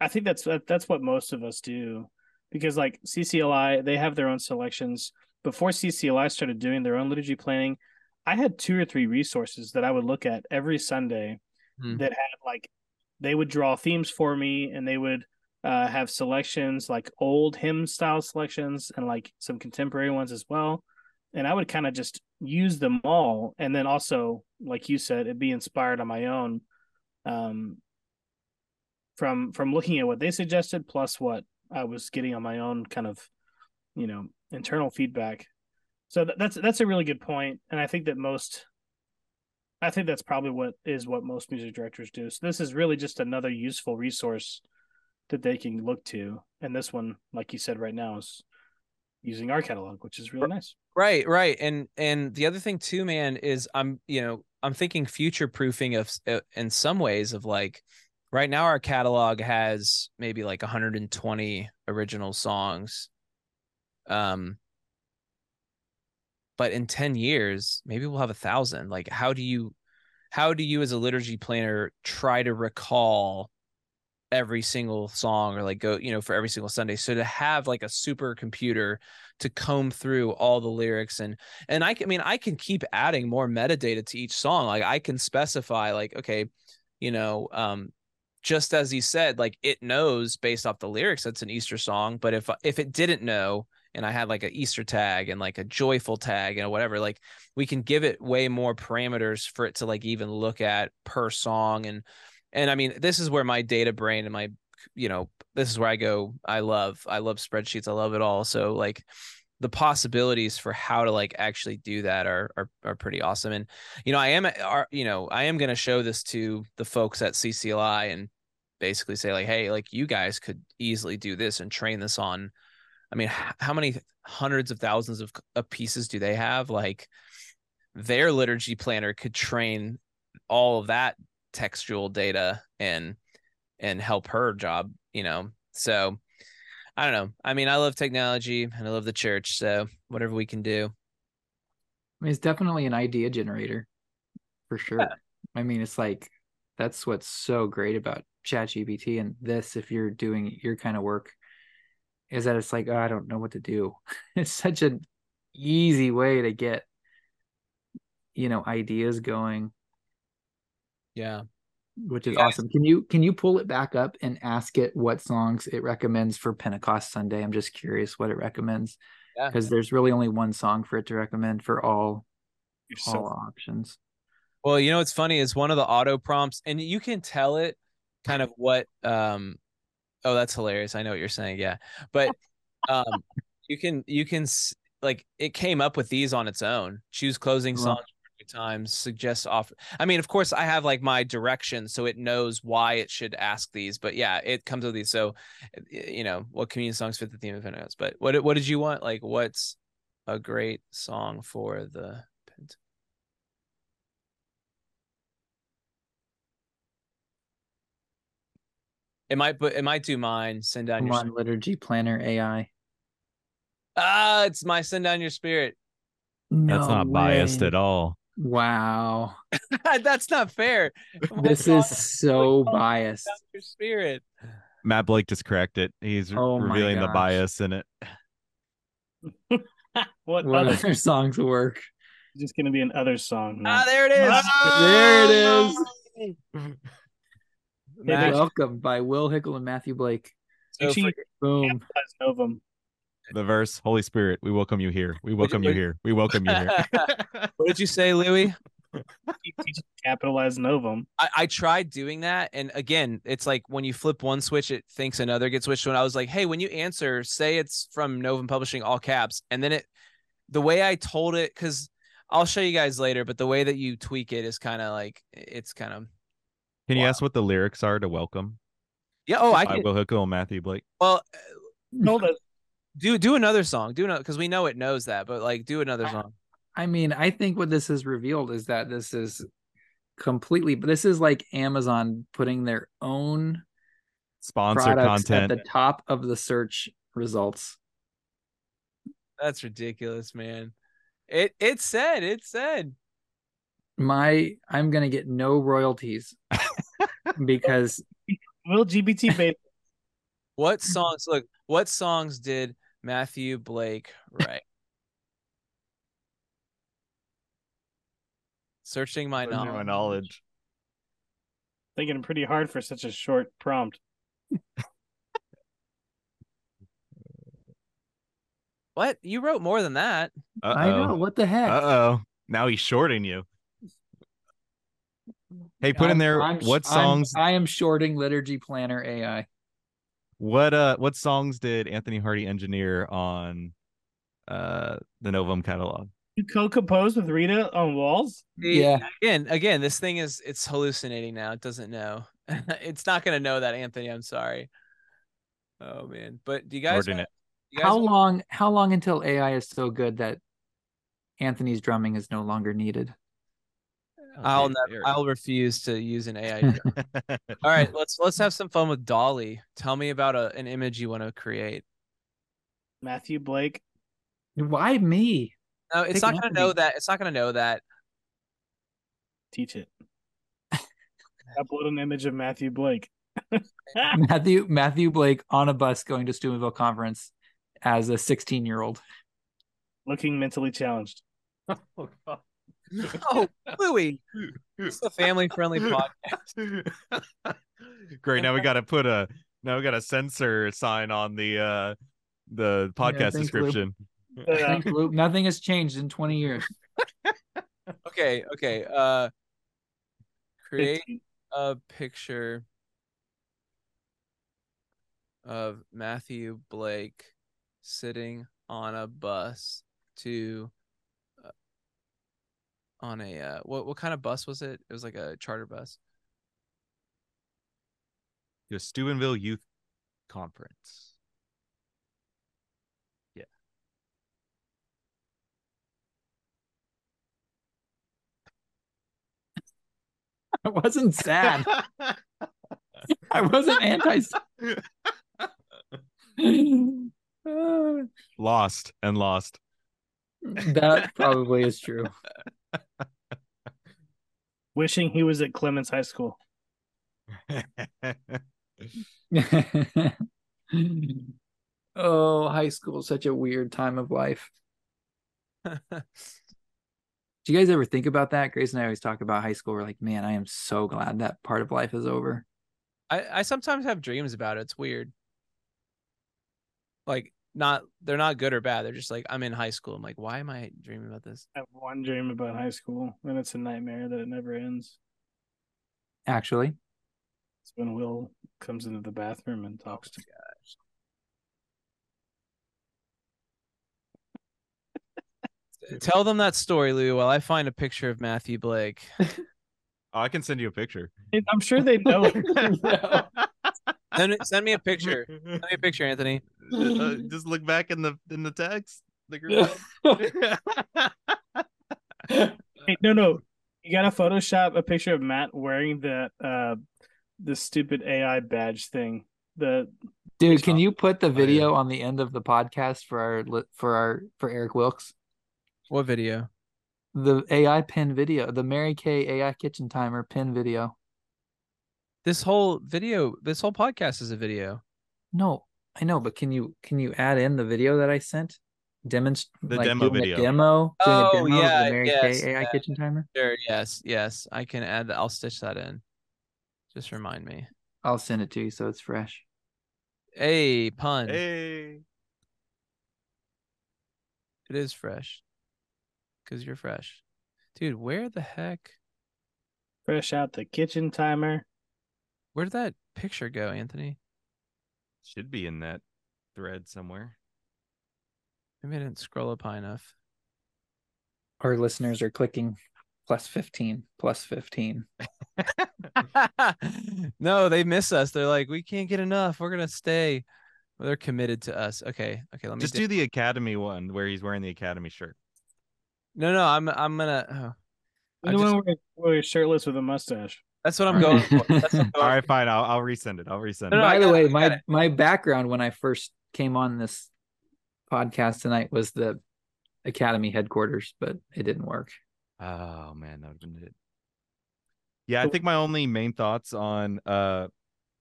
I think that's that's what most of us do, because like CCLI they have their own selections. Before CCLI started doing their own liturgy planning, I had two or three resources that I would look at every Sunday Hmm. that had like they would draw themes for me and they would uh, have selections like old hymn style selections and like some contemporary ones as well and i would kind of just use them all and then also like you said it'd be inspired on my own um from from looking at what they suggested plus what i was getting on my own kind of you know internal feedback. So th- that's that's a really good point and i think that most i think that's probably what is what most music directors do. So this is really just another useful resource that they can look to and this one like you said right now is using our catalog which is really nice Right, right. And and the other thing too, man, is I'm, you know, I'm thinking future proofing of uh, in some ways of like right now our catalog has maybe like 120 original songs. Um but in 10 years, maybe we'll have a thousand. Like how do you how do you as a liturgy planner try to recall every single song or like go, you know, for every single Sunday. So to have like a super computer to comb through all the lyrics and and I can I mean I can keep adding more metadata to each song. Like I can specify like okay, you know, um just as he said like it knows based off the lyrics that's an Easter song, but if if it didn't know and I had like an Easter tag and like a joyful tag and whatever, like we can give it way more parameters for it to like even look at per song and and I mean this is where my data brain and my you know this is where I go I love I love spreadsheets I love it all. So like the possibilities for how to like actually do that are are, are pretty awesome. And you know I am are you know I am going to show this to the folks at CCLI and basically say like hey like you guys could easily do this and train this on. I mean how many hundreds of thousands of, of pieces do they have? Like their liturgy planner could train all of that textual data and and help her job you know so i don't know i mean i love technology and i love the church so whatever we can do I mean, it's definitely an idea generator for sure. I mean, it's like that's what's so great about chat ChatGPT and this. If you're doing your kind of work, is that it's like oh, I don't know what to do. It's such an easy way to get you know ideas going Yeah. which is Yeah. awesome can you can you pull it back up and ask it what songs it recommends for pentecost sunday i'm just curious what it recommends Yeah. because there's really only one song for it to recommend for all You're so all options Well, you know what's funny is one of the auto prompts, and you can tell it kind of what um oh that's hilarious. I know what you're saying, yeah. But um you can you can s- like it came up with these on its own. Choose closing Wow. Songs for times, suggest off I mean, of course I have like my direction so it knows why it should ask these, but yeah, it comes with these. So you know, what community songs fit the theme of Pentecost. But what what did you want? Like what's a great song for the Pente- It might, but it might do mine. Send down come your. on liturgy planner ai Ah, it's my send down your spirit. That's not biased at all. Wow That's not fair. My this song is so biased your spirit. Matt Blake just correct it. He's Oh revealing the bias in it. what what other other songs work It's just gonna be an other song. Ah, there it is. there it is Matt, welcome by will hickle and matthew blake so Make sure you for- boom Novum. The verse, Holy Spirit, we welcome you here. We welcome you here. We welcome you here. what did you say, Louis? You teach it to capitalize Novum. I, I tried doing that, and again, it's like when you flip one switch, it thinks another gets switched. When I was like, "Hey, when you answer, say it's from Novum Publishing, all caps," and then it, the way I told it, because I'll show you guys later, but the way that you tweak it is kind of like it's kind of Can you Wow. ask what the lyrics are to welcome? yeah. Oh, I By can. Will Hickle and Matthew Blake. Well, no, us do do another song. Do another because we know it knows that, but like do another I- song. I mean, I think what this has revealed is that this is completely, but this is like Amazon putting their own Sponsor products content. at the top of the search results. That's ridiculous, man. It it said it said. My, I'm gonna get no royalties because will GPT bait. What songs? Look, what songs did Matthew Blake write? Searching my Searching knowledge. my knowledge. Thinking pretty hard for such a short prompt. What? You wrote more than that. Uh I know what the heck. Uh oh. Now he's shorting you. Hey, put in I'm- there I'm- what I'm- songs I am shorting liturgy planner AI. What uh what songs did Anthony Hardy engineer on uh the Novum catalog? You co-composed with Rita on walls. Yeah. Again, again, this thing is it's hallucinating now. It doesn't know. it's not gonna know that, Anthony. I'm sorry. Oh man. But do you guys Shorting wanna- it. you guys How wanna- long? How long until AI is so good that Anthony's drumming is no longer needed? I'll never. I'll refuse to use an AI. All right, let's let's have some fun with DALL-E. Tell me about a, an image you want to create. Matthew Blake. Why me? No, it's Pick not gonna know that. It's not gonna know that. Teach it. Upload an image of Matthew Blake. Matthew Matthew Blake on a bus going to Steubenville conference as a 16 year old. Looking mentally challenged. No, Louis. It's a family friendly podcast. Great. Now we got to put a now we got a censor sign on the uh the podcast thanks, Lou. description. Uh, Thanks, Luke. Nothing has changed in 20 years. Okay, okay. Uh, create a picture of Matthew Blake sitting on a bus to on a uh, what what kind of bus was it? It was like a charter bus. The Steubenville Youth Conference. Yeah. I wasn't sad. I wasn't anti. Lost and lost. that probably is true. Wishing he was at Clements High School. oh, high school is such a weird time of life. Do you guys ever think about that? Grace and I always talk about high school. We're like, man, I am so glad that part of life is over. I I sometimes have dreams about it. It's weird. Like not they're not good or bad. They're just like I'm in high school. I'm like, why am I dreaming about this? I have one dream about high school, and it's a nightmare that it never ends. Actually, It's when Will comes into the bathroom and talks to guys. Tell them that story, Lou, while I find a picture of Matthew Blake. Oh, I can send you a picture. I'm sure they know. Send, send me a picture. Send me a picture, Anthony. Uh, just look back in the in the text. The group. Hey, no, no. You gotta Photoshop a picture of Matt wearing the uh the stupid AI badge thing. The dude, can you put the yeah. video on the end of the podcast for our for our for Eric Wilkes? What video? The AI pin video, the Mary Kay AI kitchen timer pin video. This whole video, this whole podcast is a video. No, I know, but can you can you add in the video that I sent? Demonst- The like demo video. demo, Oh, demo yeah, the Mary yes, Kay AI yeah. kitchen timer. Sure. Yes. Yes. I can add that. I'll stitch that in. Just remind me. I'll send it to you so it's fresh. Hey, pun. hey. It is fresh. Cause you're fresh, dude. Where the heck? fresh out the kitchen timer. Where did that picture go, Anthony? Should be in that thread somewhere. Maybe I didn't scroll up high enough. Our listeners are clicking plus 15, plus 15. no, they miss us. They're like, we can't get enough. We're gonna stay. Well, they're committed to us. Okay, okay. Let me Just do- do the academy one where he's wearing the academy shirt. No, no. I'm I'm gonna. oh. I The just- one where, where he's shirtless with a mustache. That's what I'm going for. That's what I'm going right, fine. I'll I'll resend it. I'll resend No, it. no, By the got it, way, my my background when I first came on this podcast tonight was the Academy headquarters, but it didn't work. Oh man, that would have been it. Yeah, I think my only main thoughts on uh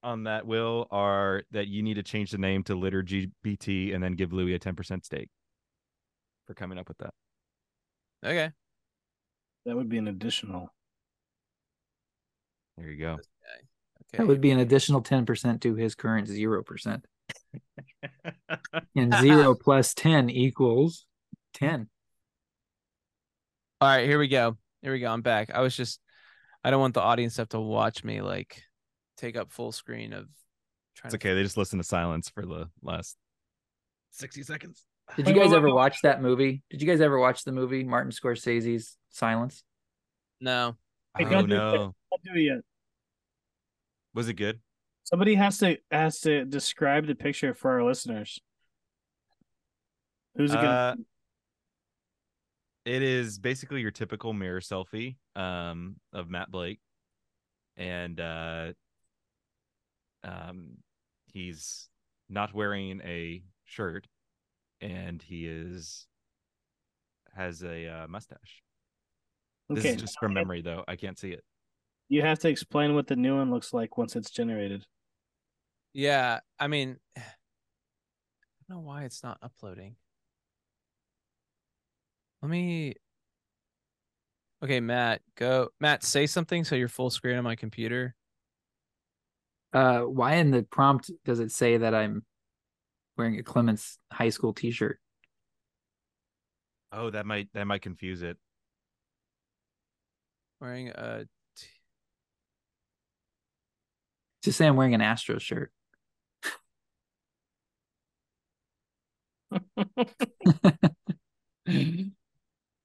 on that will are that you need to change the name to Liturgy BT and then give Louis a ten percent stake for coming up with that. Okay. That would be an additional. There you go. Okay. That would be an additional 10% to his current 0%. And 0 plus 10 equals 10. All right, here we go. Here we go. I'm back. I was just I don't want the audience to have to watch me like take up full screen of trying It's to okay. They just listen to silence for the last sixty seconds. Did you guys ever watch that movie? Did you guys ever watch the movie Martin Scorsese's Silence? No. Hey, oh don't do it. no, Don't do it yet. Was it good? Somebody has to has to describe the picture for our listeners. Who's it gonna? Uh, it is basically your typical mirror selfie um of Matt Blake and uh um he's not wearing a shirt and he is has a uh, mustache. This is just from memory though. I can't see it. You have to explain what the new one looks like once it's generated. Yeah, I mean I don't know why it's not uploading. Let me Okay, Matt, go. Matt, say something so you're full screen on my computer. Uh, why in the prompt does it say that I'm wearing a Clements high school t-shirt? Oh, that might that might confuse it. Wearing a t- Just say I'm wearing an Astros shirt.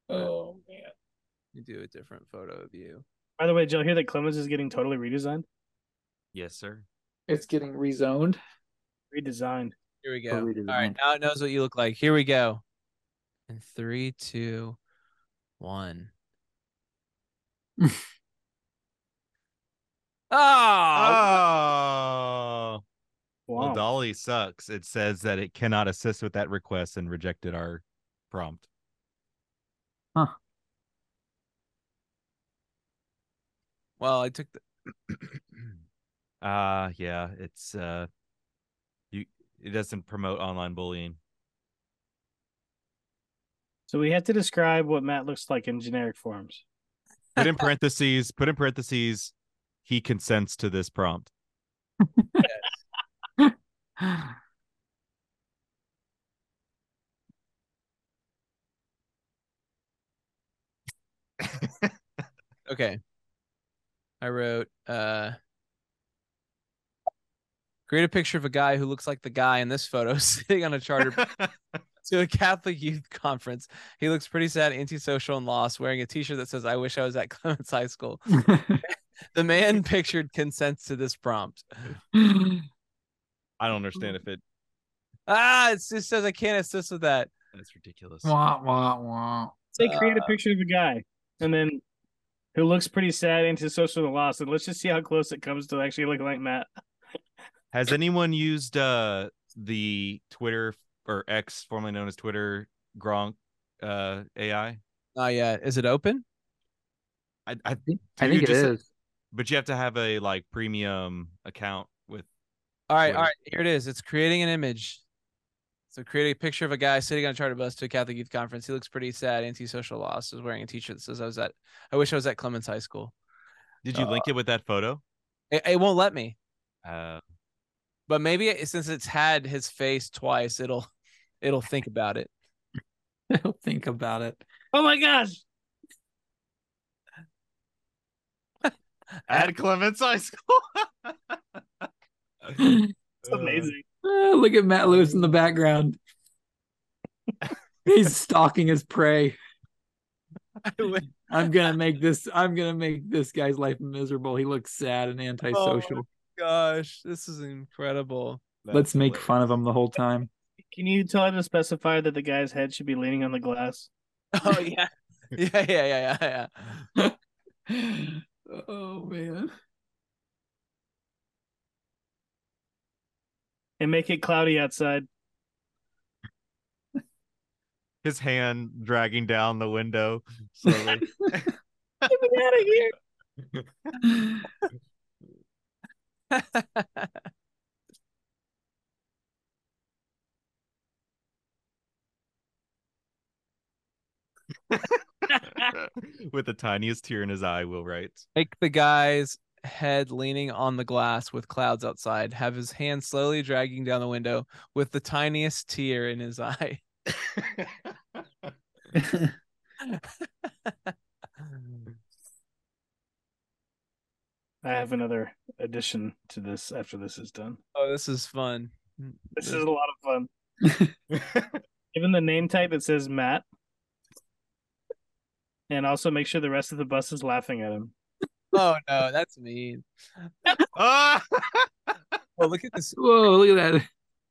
oh man! you do a different photo of you. By the way, did y'all hear that Clements is getting totally redesigned? Yes, sir. It's getting rezoned. Redesigned. Here we Oh, go. All right, now it knows what you look like. Here we go. In three, two, one. oh, Oh. Well, DALL-E sucks. It says that it cannot assist with that request and rejected our prompt. Huh. Well, I took the. uh yeah, it's uh you it doesn't promote online bullying. So we have to describe what Matt looks like in generic forms. Put in parentheses. Put in parentheses. He consents to this prompt. Okay. I wrote uh create a picture of a guy who looks like the guy in this photo sitting on a charter to a Catholic youth conference. He looks pretty sad, antisocial, and lost, wearing a t-shirt that says, I wish I was at Clements High School. The man pictured consents to this prompt. I don't understand if it. Ah, it just says I can't assist with that. That's ridiculous. wah, wah, wah. Say create a picture of a guy, and then who looks pretty sad, antisocial, social loss, and let's just see how close it comes to actually looking like Matt. Has anyone used uh the Twitter or X, formerly known as Twitter, Grok uh AI? Not yet. Is it open? I I, I think it just- is. But you have to have a like premium account with. All right, What all is- right. Here it is. It's creating an image. So create a picture of a guy sitting on a charter bus to a Catholic youth conference. He looks pretty sad, antisocial, lost. Is wearing a t-shirt that says I was at I wish I was at Clements High School. Did you link it with that photo? It, it won't let me. Uh, But maybe it, since it's had his face twice, it'll it'll think about it. I'll think about it. Oh my gosh! At Clements High School. It's amazing. Ah, look at Matt Lewis in the background. He's stalking his prey. I'm gonna make this. I'm gonna make this guy's life miserable. He looks sad and antisocial. Gosh, this is incredible. Let's make fun of him the whole time. Can you tell him to specify that the guy's head should be leaning on the glass? Oh yeah. Yeah, yeah, yeah, yeah, yeah. Oh man. And make it cloudy outside. His hand dragging down the window slowly. Get me out of here! with the tiniest tear in his eye, Will writes. Make the guy's head leaning on the glass with clouds outside. Have his hand slowly dragging down the window with the tiniest tear in his eye. I have another addition to this after this is done. Oh, this is fun. This is a lot of fun. Given the name tag that says Matt, and also make sure the rest of the bus is laughing at him. Oh no, that's mean. Ah! Oh, look at this. Whoa! Look at that.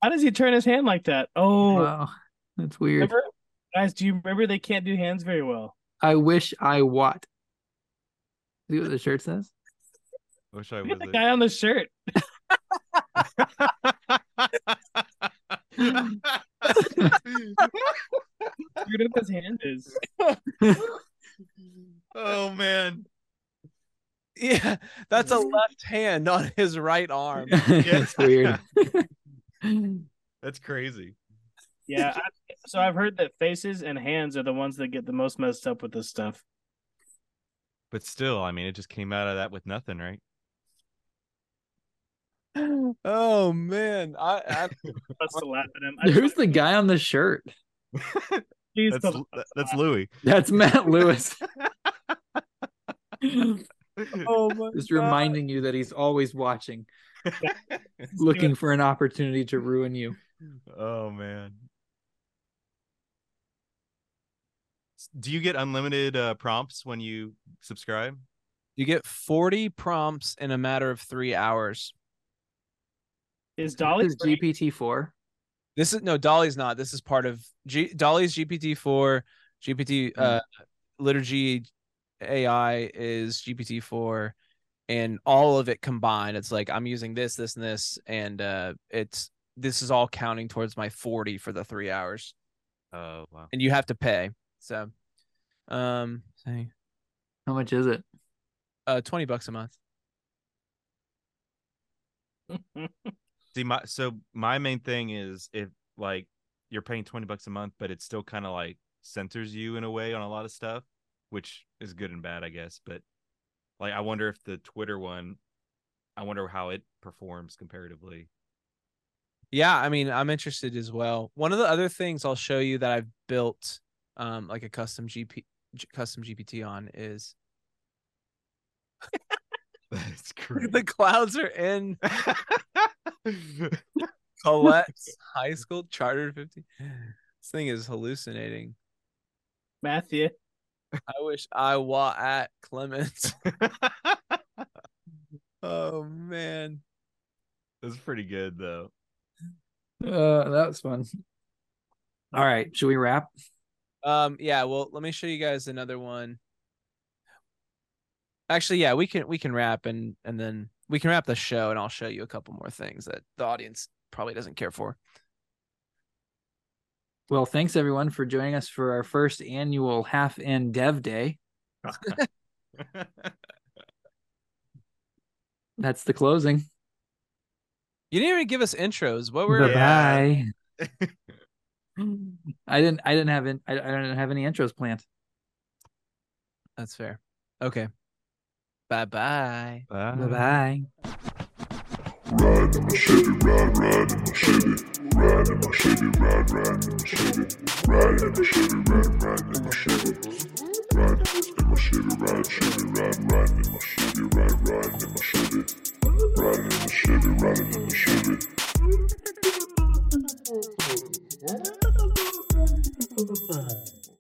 How does he turn his hand like that? Oh, Wow, that's weird. remember, guys, do you remember they can't do hands very well? I wish I what. See what the shirt says? Wish I Look was the guy on the shirt. Screwed up his hand is. Oh man. Yeah, that's a left hand on his right arm. That's weird. That's crazy. Yeah. I, so I've heard that faces and hands are the ones that get the most messed up with this stuff. But still, I mean, it just came out of that with nothing, right? Oh man, I, I Let's laugh at him. I Who's the guy on the shirt? Please That's that's Louis. That's Matt Lewis. oh my Just God. reminding you that he's always watching, looking for an opportunity to ruin you. Oh man. Do you get unlimited uh, prompts when you subscribe? You get 40 prompts in a matter of three hours. Is DALL-E's is? GPT four. This is no DALL-E's not. This is part of G, DALL-E's GPT four, GPT uh, liturgy AI is GPT four, and all of it combined. It's like I'm using this, this, and this, and uh, it's this is all counting towards my 40 for the three hours, Oh wow. and you have to pay. So, um, say, How much is it? uh, 20 bucks a month. See my so my main thing is if like you're paying 20 bucks a month, but it still kind of like centers you in a way on a lot of stuff, which is good and bad, I guess. But like, I wonder if the Twitter one, I wonder how it performs comparatively. Yeah, I mean, I'm interested as well. One of the other things I'll show you that I've built, um, like a custom GP, custom GPT on is That's great. the clouds are in Colette's high school charter 50. This thing is hallucinating. Matthew. I wish I was at Clements. oh man. That's pretty good though. Uh, that was fun. All right, should we wrap? Um, yeah, well, let me show you guys another one. Actually, yeah, we can we can wrap and and then we can wrap the show and I'll show you a couple more things that the audience probably doesn't care for. Well, thanks everyone for joining us for our first annual half end dev day. That's the closing. You didn't even give us intros. What were Bye bye. I didn't. I didn't have. In, I, I don't have any intros planned. That's fair. Okay. Bye bye. Bye bye. Ride in my Chevy, ride, ride in my Chevy. Ride in my Chevy, ride, ride in my Chevy. Ride in my Chevy, ride, ride in my Chevy. Ride in my Chevy, ride, Chevy, ride, ride in my Chevy, ride, ride in my Chevy. Ride in my Chevy, ride in my Chevy.